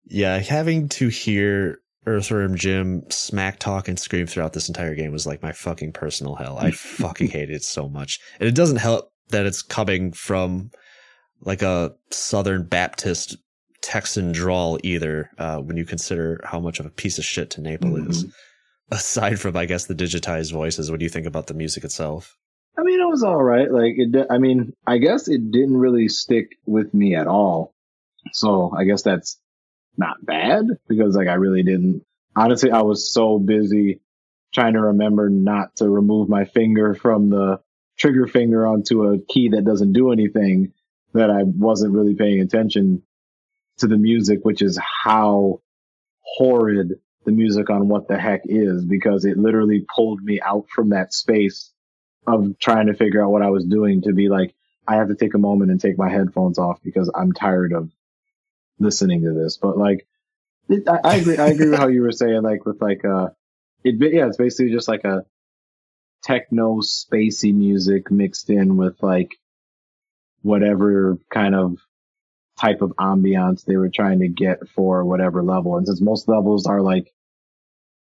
[SPEAKER 1] Yeah, having to hear Earthworm Jim smack talk and scream throughout this entire game was like my fucking personal hell. I fucking hated it so much. And it doesn't help that it's coming from like a Southern Baptist Texan drawl either, uh, when you consider how much of a piece of shit TenNapel is. Aside from, I guess, the digitized voices, what do you think about the music itself?
[SPEAKER 2] I mean, it was all right. Like it, I mean, I guess it didn't really stick with me at all. So I guess that's not bad because like I really didn't. Honestly, I was so busy trying to remember not to remove my finger from the trigger finger onto a key that doesn't do anything that I wasn't really paying attention to the music, which is how horrid the music on what the heck is because it literally pulled me out from that space of trying to figure out what I was doing to be like, I have to take a moment and take my headphones off because I'm tired of listening to this. But like, it, I, I agree. I agree with how you were saying, like with like, uh, it, yeah, it's basically just like a techno spacey music mixed in with like whatever kind of type of ambiance they were trying to get for whatever level. And since most levels are like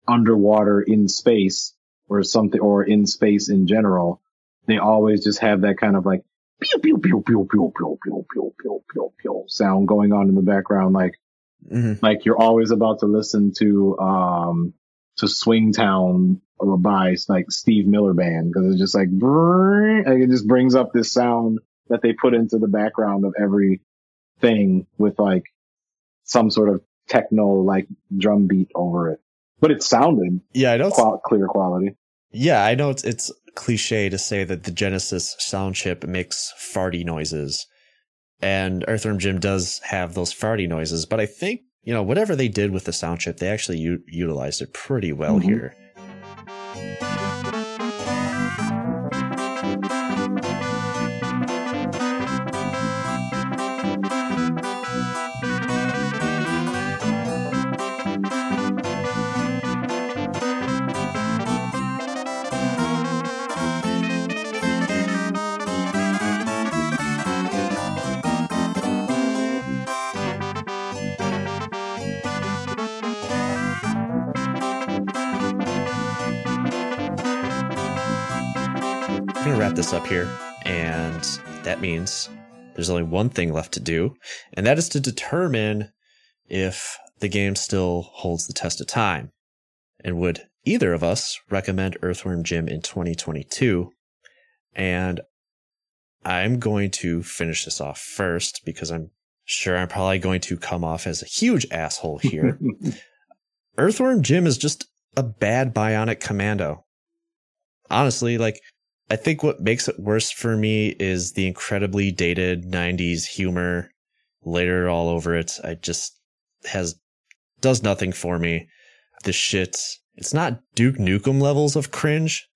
[SPEAKER 2] underwater in space or something, or in space in general, they always just have that kind of like pew pew pew pew pew pew pew pew pew pew pew sound going on in the background, like
[SPEAKER 1] Mm-hmm.
[SPEAKER 2] like you're always about to listen to um to Swingtown by like Steve Miller Band because it's just like and it just brings up this sound that they put into the background of every thing with like some sort of techno like drum beat over it. But it sounded
[SPEAKER 1] Yeah, I know. It's,
[SPEAKER 2] qual- clear quality.
[SPEAKER 1] yeah, I know it's it's cliche to say that the Genesis sound chip makes farty noises, and Earthworm Jim does have those farty noises. But I think you know whatever they did with the sound chip, they actually u- utilized it pretty well
[SPEAKER 2] Mhm.
[SPEAKER 1] here. This up here. And that means there's only one thing left to do, and that is to determine if the game still holds the test of time. And would either of us recommend Earthworm Jim in 2022? And I'm going to finish this off first because I'm sure I'm probably going to come off as a huge asshole here. Earthworm Jim is just a bad bionic commando. Honestly, like, I think what makes it worse for me is the incredibly dated 90s humor later all over it. I just has does nothing for me. The shit, it's not Duke Nukem levels of cringe,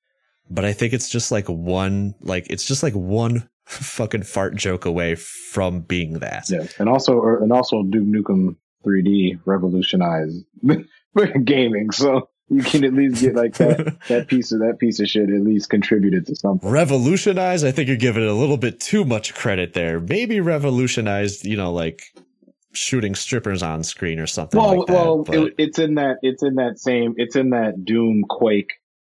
[SPEAKER 1] but I think it's just like one, like, it's just like one fucking fart joke away from being that.
[SPEAKER 2] Yeah, and also, er, and also Duke Nukem 3D revolutionized gaming. So you can at least get like that that piece of that piece of shit at least contributed to something.
[SPEAKER 1] Revolutionize, I think you're giving it a little bit too much credit there. Maybe revolutionized, you know, like shooting strippers on screen or something.
[SPEAKER 2] Well,
[SPEAKER 1] like that,
[SPEAKER 2] well, it, it's in that it's in that same it's in that Doom Quake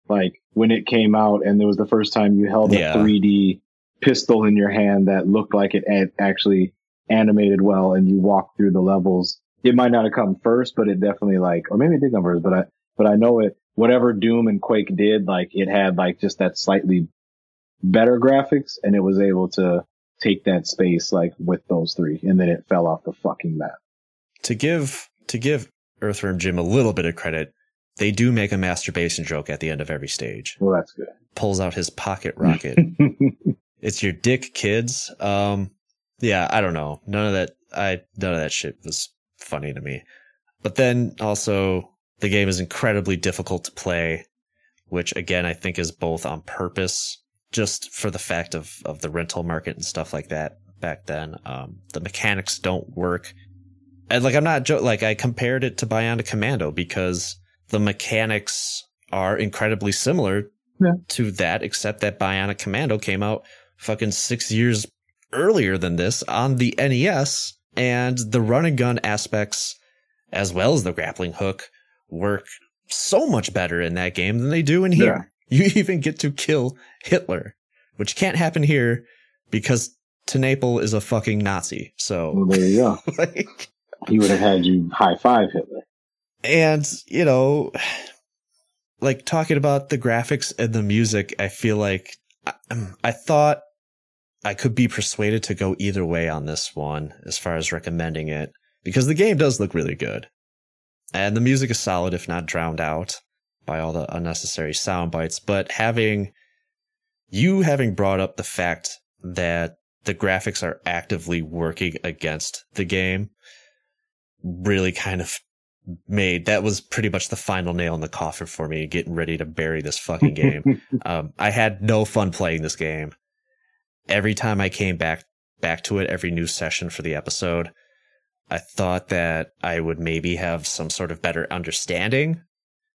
[SPEAKER 2] like when it came out and it was the first time you held
[SPEAKER 1] Yeah.
[SPEAKER 2] a 3D pistol in your hand that looked like it had actually animated well and you walked through the levels. It might not have come first, but it definitely like, or maybe it did come first, but I, but I know it, whatever Doom and Quake did, like it had like just that slightly better graphics and it was able to take that space like with those three and then it fell off the fucking map.
[SPEAKER 1] to give to give Earthworm Jim a little bit of credit, they do make a masturbation joke at the end of every stage.
[SPEAKER 2] Well, that's good.
[SPEAKER 1] Pulls out his pocket rocket. it's your dick, kids. Um, yeah, I don't know. None of that. I none of that shit was funny to me. But then also, the game is incredibly difficult to play, which again I think is both on purpose, just for the fact of of the rental market and stuff like that back then. Um, the mechanics don't work. And like I'm not jo- like I compared it to Bionic Commando because the mechanics are incredibly similar
[SPEAKER 2] Yeah.
[SPEAKER 1] to that, except that Bionic Commando came out fucking six years earlier than this on the NES, and the run and gun aspects, as well as the grappling hook, work so much better in that game than they do in here. You even get to kill Hitler, which can't happen here because TenNapel is a fucking Nazi. So,
[SPEAKER 2] Well, there you go.
[SPEAKER 1] like,
[SPEAKER 2] He would have had you high five Hitler.
[SPEAKER 1] and you know like talking about the graphics and the music i feel like I, I thought i could be persuaded to go either way on this one as far as recommending it because the game does look really good and the music is solid if not drowned out by all the unnecessary sound bites. But having you having brought up the fact that the graphics are actively working against the game really kind of made that was pretty much the final nail in the coffin for me getting ready to bury this fucking game. Um, i had no fun playing this game. Every time i came back back to it every new session for the episode i thought that i would maybe have some sort of better understanding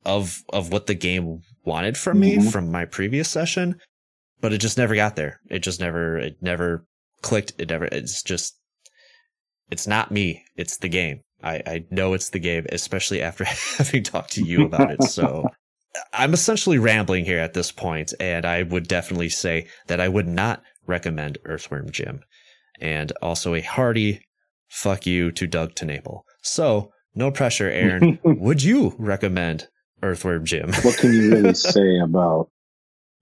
[SPEAKER 1] of of what the game wanted from me
[SPEAKER 2] Mhm.
[SPEAKER 1] from my previous session but it just never got there it just never it never clicked it never it's just it's not me it's the game I, I know it's the game, especially after having talked to you about it. So I'm essentially rambling here at this point, and I would definitely say that I would not recommend Earthworm Jim. And also a hearty fuck you to Doug TenNapel. So, no pressure, Aaron. would you recommend Earthworm Jim?
[SPEAKER 2] what can you really say about,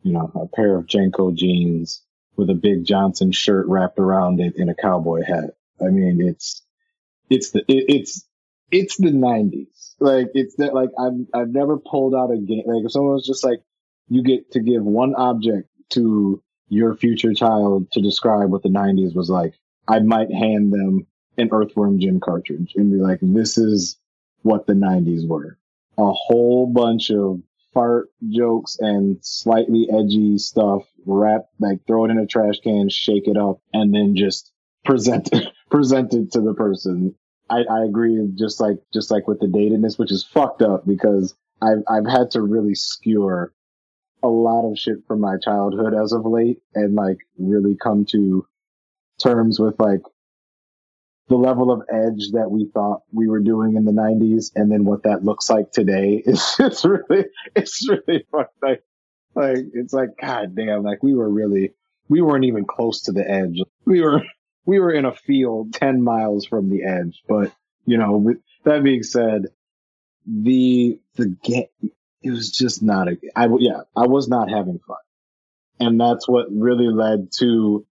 [SPEAKER 2] you know, a pair of JNCO jeans with a big Johnson shirt wrapped around it and a cowboy hat? I mean, it's, it's the, it, it's, it's the nineties. Like, it's that, like, I've, I've never pulled out a game, like, if someone was just like, you get to give one object to your future child to describe what the nineties was like, I might hand them an Earthworm Jim cartridge and be like, this is what the nineties were. A whole bunch of fart jokes and slightly edgy stuff wrap like throw it in a trash can shake it up and then just present it present it to the person. I, I agree just like just like with the datedness which is fucked up because I've I've had to really skewer a lot of shit from my childhood as of late and like really come to terms with like the level of edge that we thought we were doing in the 90s and then what that looks like today is it's really it's really fucked like like it's like god damn like we were really we weren't even close to the edge. We were we were in a field 10 miles from the edge but you know with that being said the the game it was just not a i yeah i was not having fun. And that's what really led to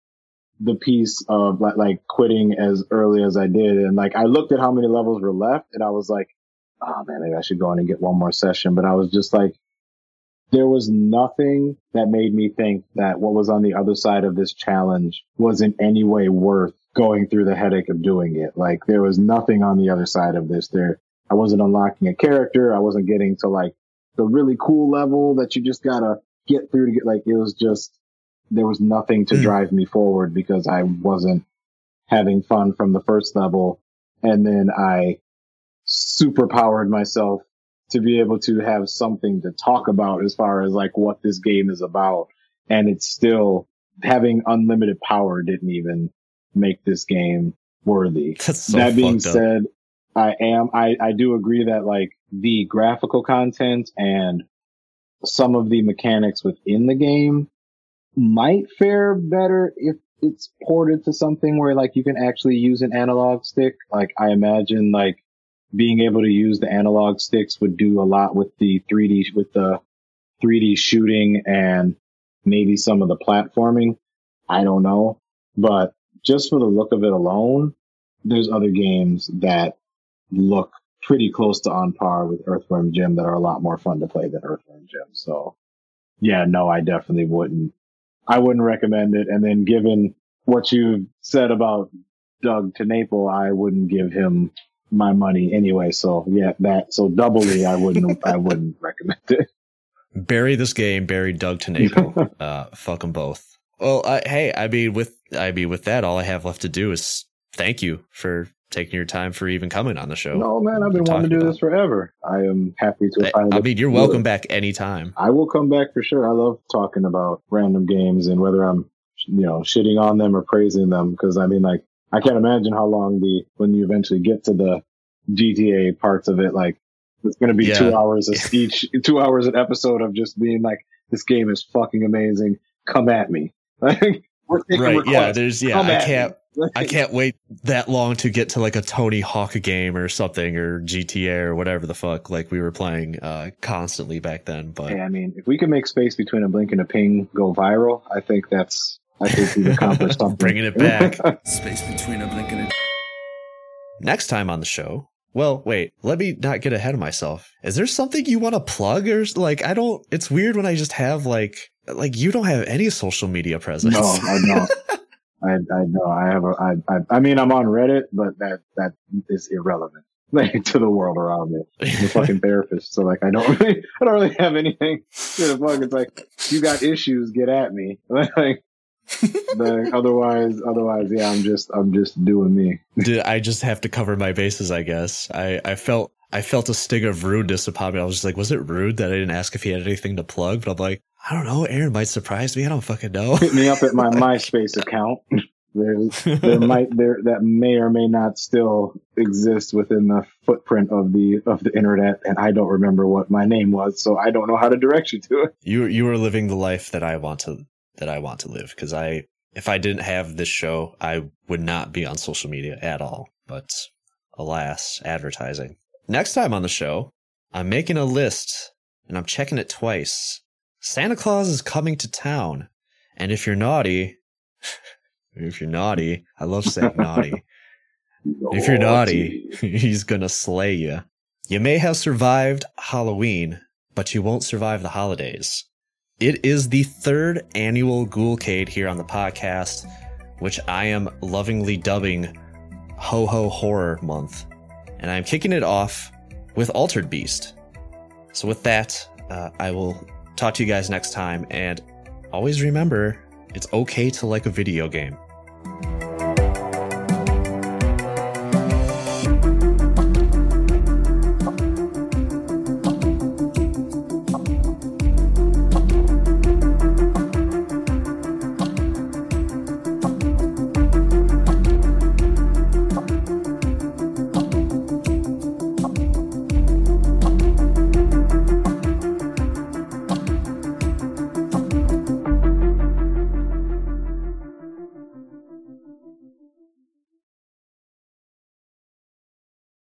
[SPEAKER 2] the piece of like, like quitting as early as i did and like i looked at how many levels were left and i was like oh man maybe i should go in and get one more session but i was just like there was nothing that made me think that what was on the other side of this challenge was in any way worth going through the headache of doing it. Like there was nothing on the other side of this. There, I wasn't unlocking a character. I wasn't getting to like the really cool level that you just gotta get through to get like, it was just, there was nothing to
[SPEAKER 1] Mm.
[SPEAKER 2] drive me forward because I wasn't having fun from the first level. And then I superpowered myself to be able to have something to talk about as far as like what this game is about. And it's still having unlimited power didn't even make this game worthy.
[SPEAKER 1] That's so
[SPEAKER 2] that being
[SPEAKER 1] fucked up.
[SPEAKER 2] said, I am, I, I do agree that like the graphical content and some of the mechanics within the game might fare better if it's ported to something where like you can actually use an analog stick. Like I imagine like being able to use the analog sticks would do a lot with the 3D, with the 3D shooting and maybe some of the platforming. I don't know, but just for the look of it alone, there's other games that look pretty close to on par with Earthworm Jim that are a lot more fun to play than Earthworm Jim. So yeah, no, I definitely wouldn't. I wouldn't recommend it. And then given what you've said about Doug TenNapel, I wouldn't give him my money anyway. So yeah, that, so doubly, I wouldn't, I wouldn't recommend it.
[SPEAKER 1] bury this game, bury Doug TenNapel. uh, fuck them both. Well, I, hey, I mean, with I mean, with that, all I have left to do is thank you for taking your time for even coming on the show.
[SPEAKER 2] No, man, I've been wanting to do this forever. I am happy to
[SPEAKER 1] I,
[SPEAKER 2] finally.
[SPEAKER 1] I mean, you're welcome
[SPEAKER 2] it.
[SPEAKER 1] back anytime.
[SPEAKER 2] I will come back for sure. I love talking about random games and whether I'm, you know, shitting on them or praising them. Because I mean, like, I can't imagine how long the when you eventually get to the GTA parts of it, like, it's going to be
[SPEAKER 1] Yeah.
[SPEAKER 2] two hours of each, two hours an episode of just being like, this game is fucking amazing. Come at me. Like, we're taking
[SPEAKER 1] Right? Yeah. There's yeah.
[SPEAKER 2] Come
[SPEAKER 1] I can't.
[SPEAKER 2] me.
[SPEAKER 1] I can't wait that long to get to like a Tony Hawk game or something or GTA or whatever the fuck like we were playing uh, constantly back then. But
[SPEAKER 2] Hey, I mean, if we can make space between a blink and a ping go viral, I think that's, I think we've accomplished something.
[SPEAKER 1] Bringing it back.
[SPEAKER 3] Space between a blink and a
[SPEAKER 1] next time on the show. Well, wait, let me not get ahead of myself. Is there something you want to plug or like I don't it's weird when I just have like like you don't have any social media presence.
[SPEAKER 2] No, I don't. I I know. I have a. I I, I mean, I'm on Reddit, but that that is irrelevant like to the world around me. I'm a fucking therapist, so like I don't really I don't really have anything. To the fuck, it's like you got issues, get at me. Like the otherwise, otherwise, yeah, I'm just I'm just doing me.
[SPEAKER 1] Did I just have to cover my bases, I guess. I, I felt I felt a sting of rudeness upon me. I was just like, was it rude that I didn't ask if he had anything to plug? But I'm like, I don't know. Aaron might surprise me. I don't fucking know.
[SPEAKER 2] Hit me up at my MySpace account. There's there might there that may or may not still exist within the footprint of the of the internet, and I don't remember what my name was, so I don't know how to direct you to it.
[SPEAKER 1] you you are living the life that I want to that I want to live because I if I didn't have this show, I would not be on social media at all. But alas, advertising. Next time on the show, I'm making a list and I'm checking it twice. Santa Claus is coming to town, and if you're naughty, if you're naughty, I love saying naughty. If you're naughty, he's gonna slay you. You may have survived Halloween, but you won't survive the holidays. It is the third annual Ghoulcade here on the podcast, which I am lovingly dubbing Ho Ho Horror Month. And I'm kicking it off with Altered Beast. So, with that, uh, I will talk to you guys next time. And always remember it's okay to like a video game.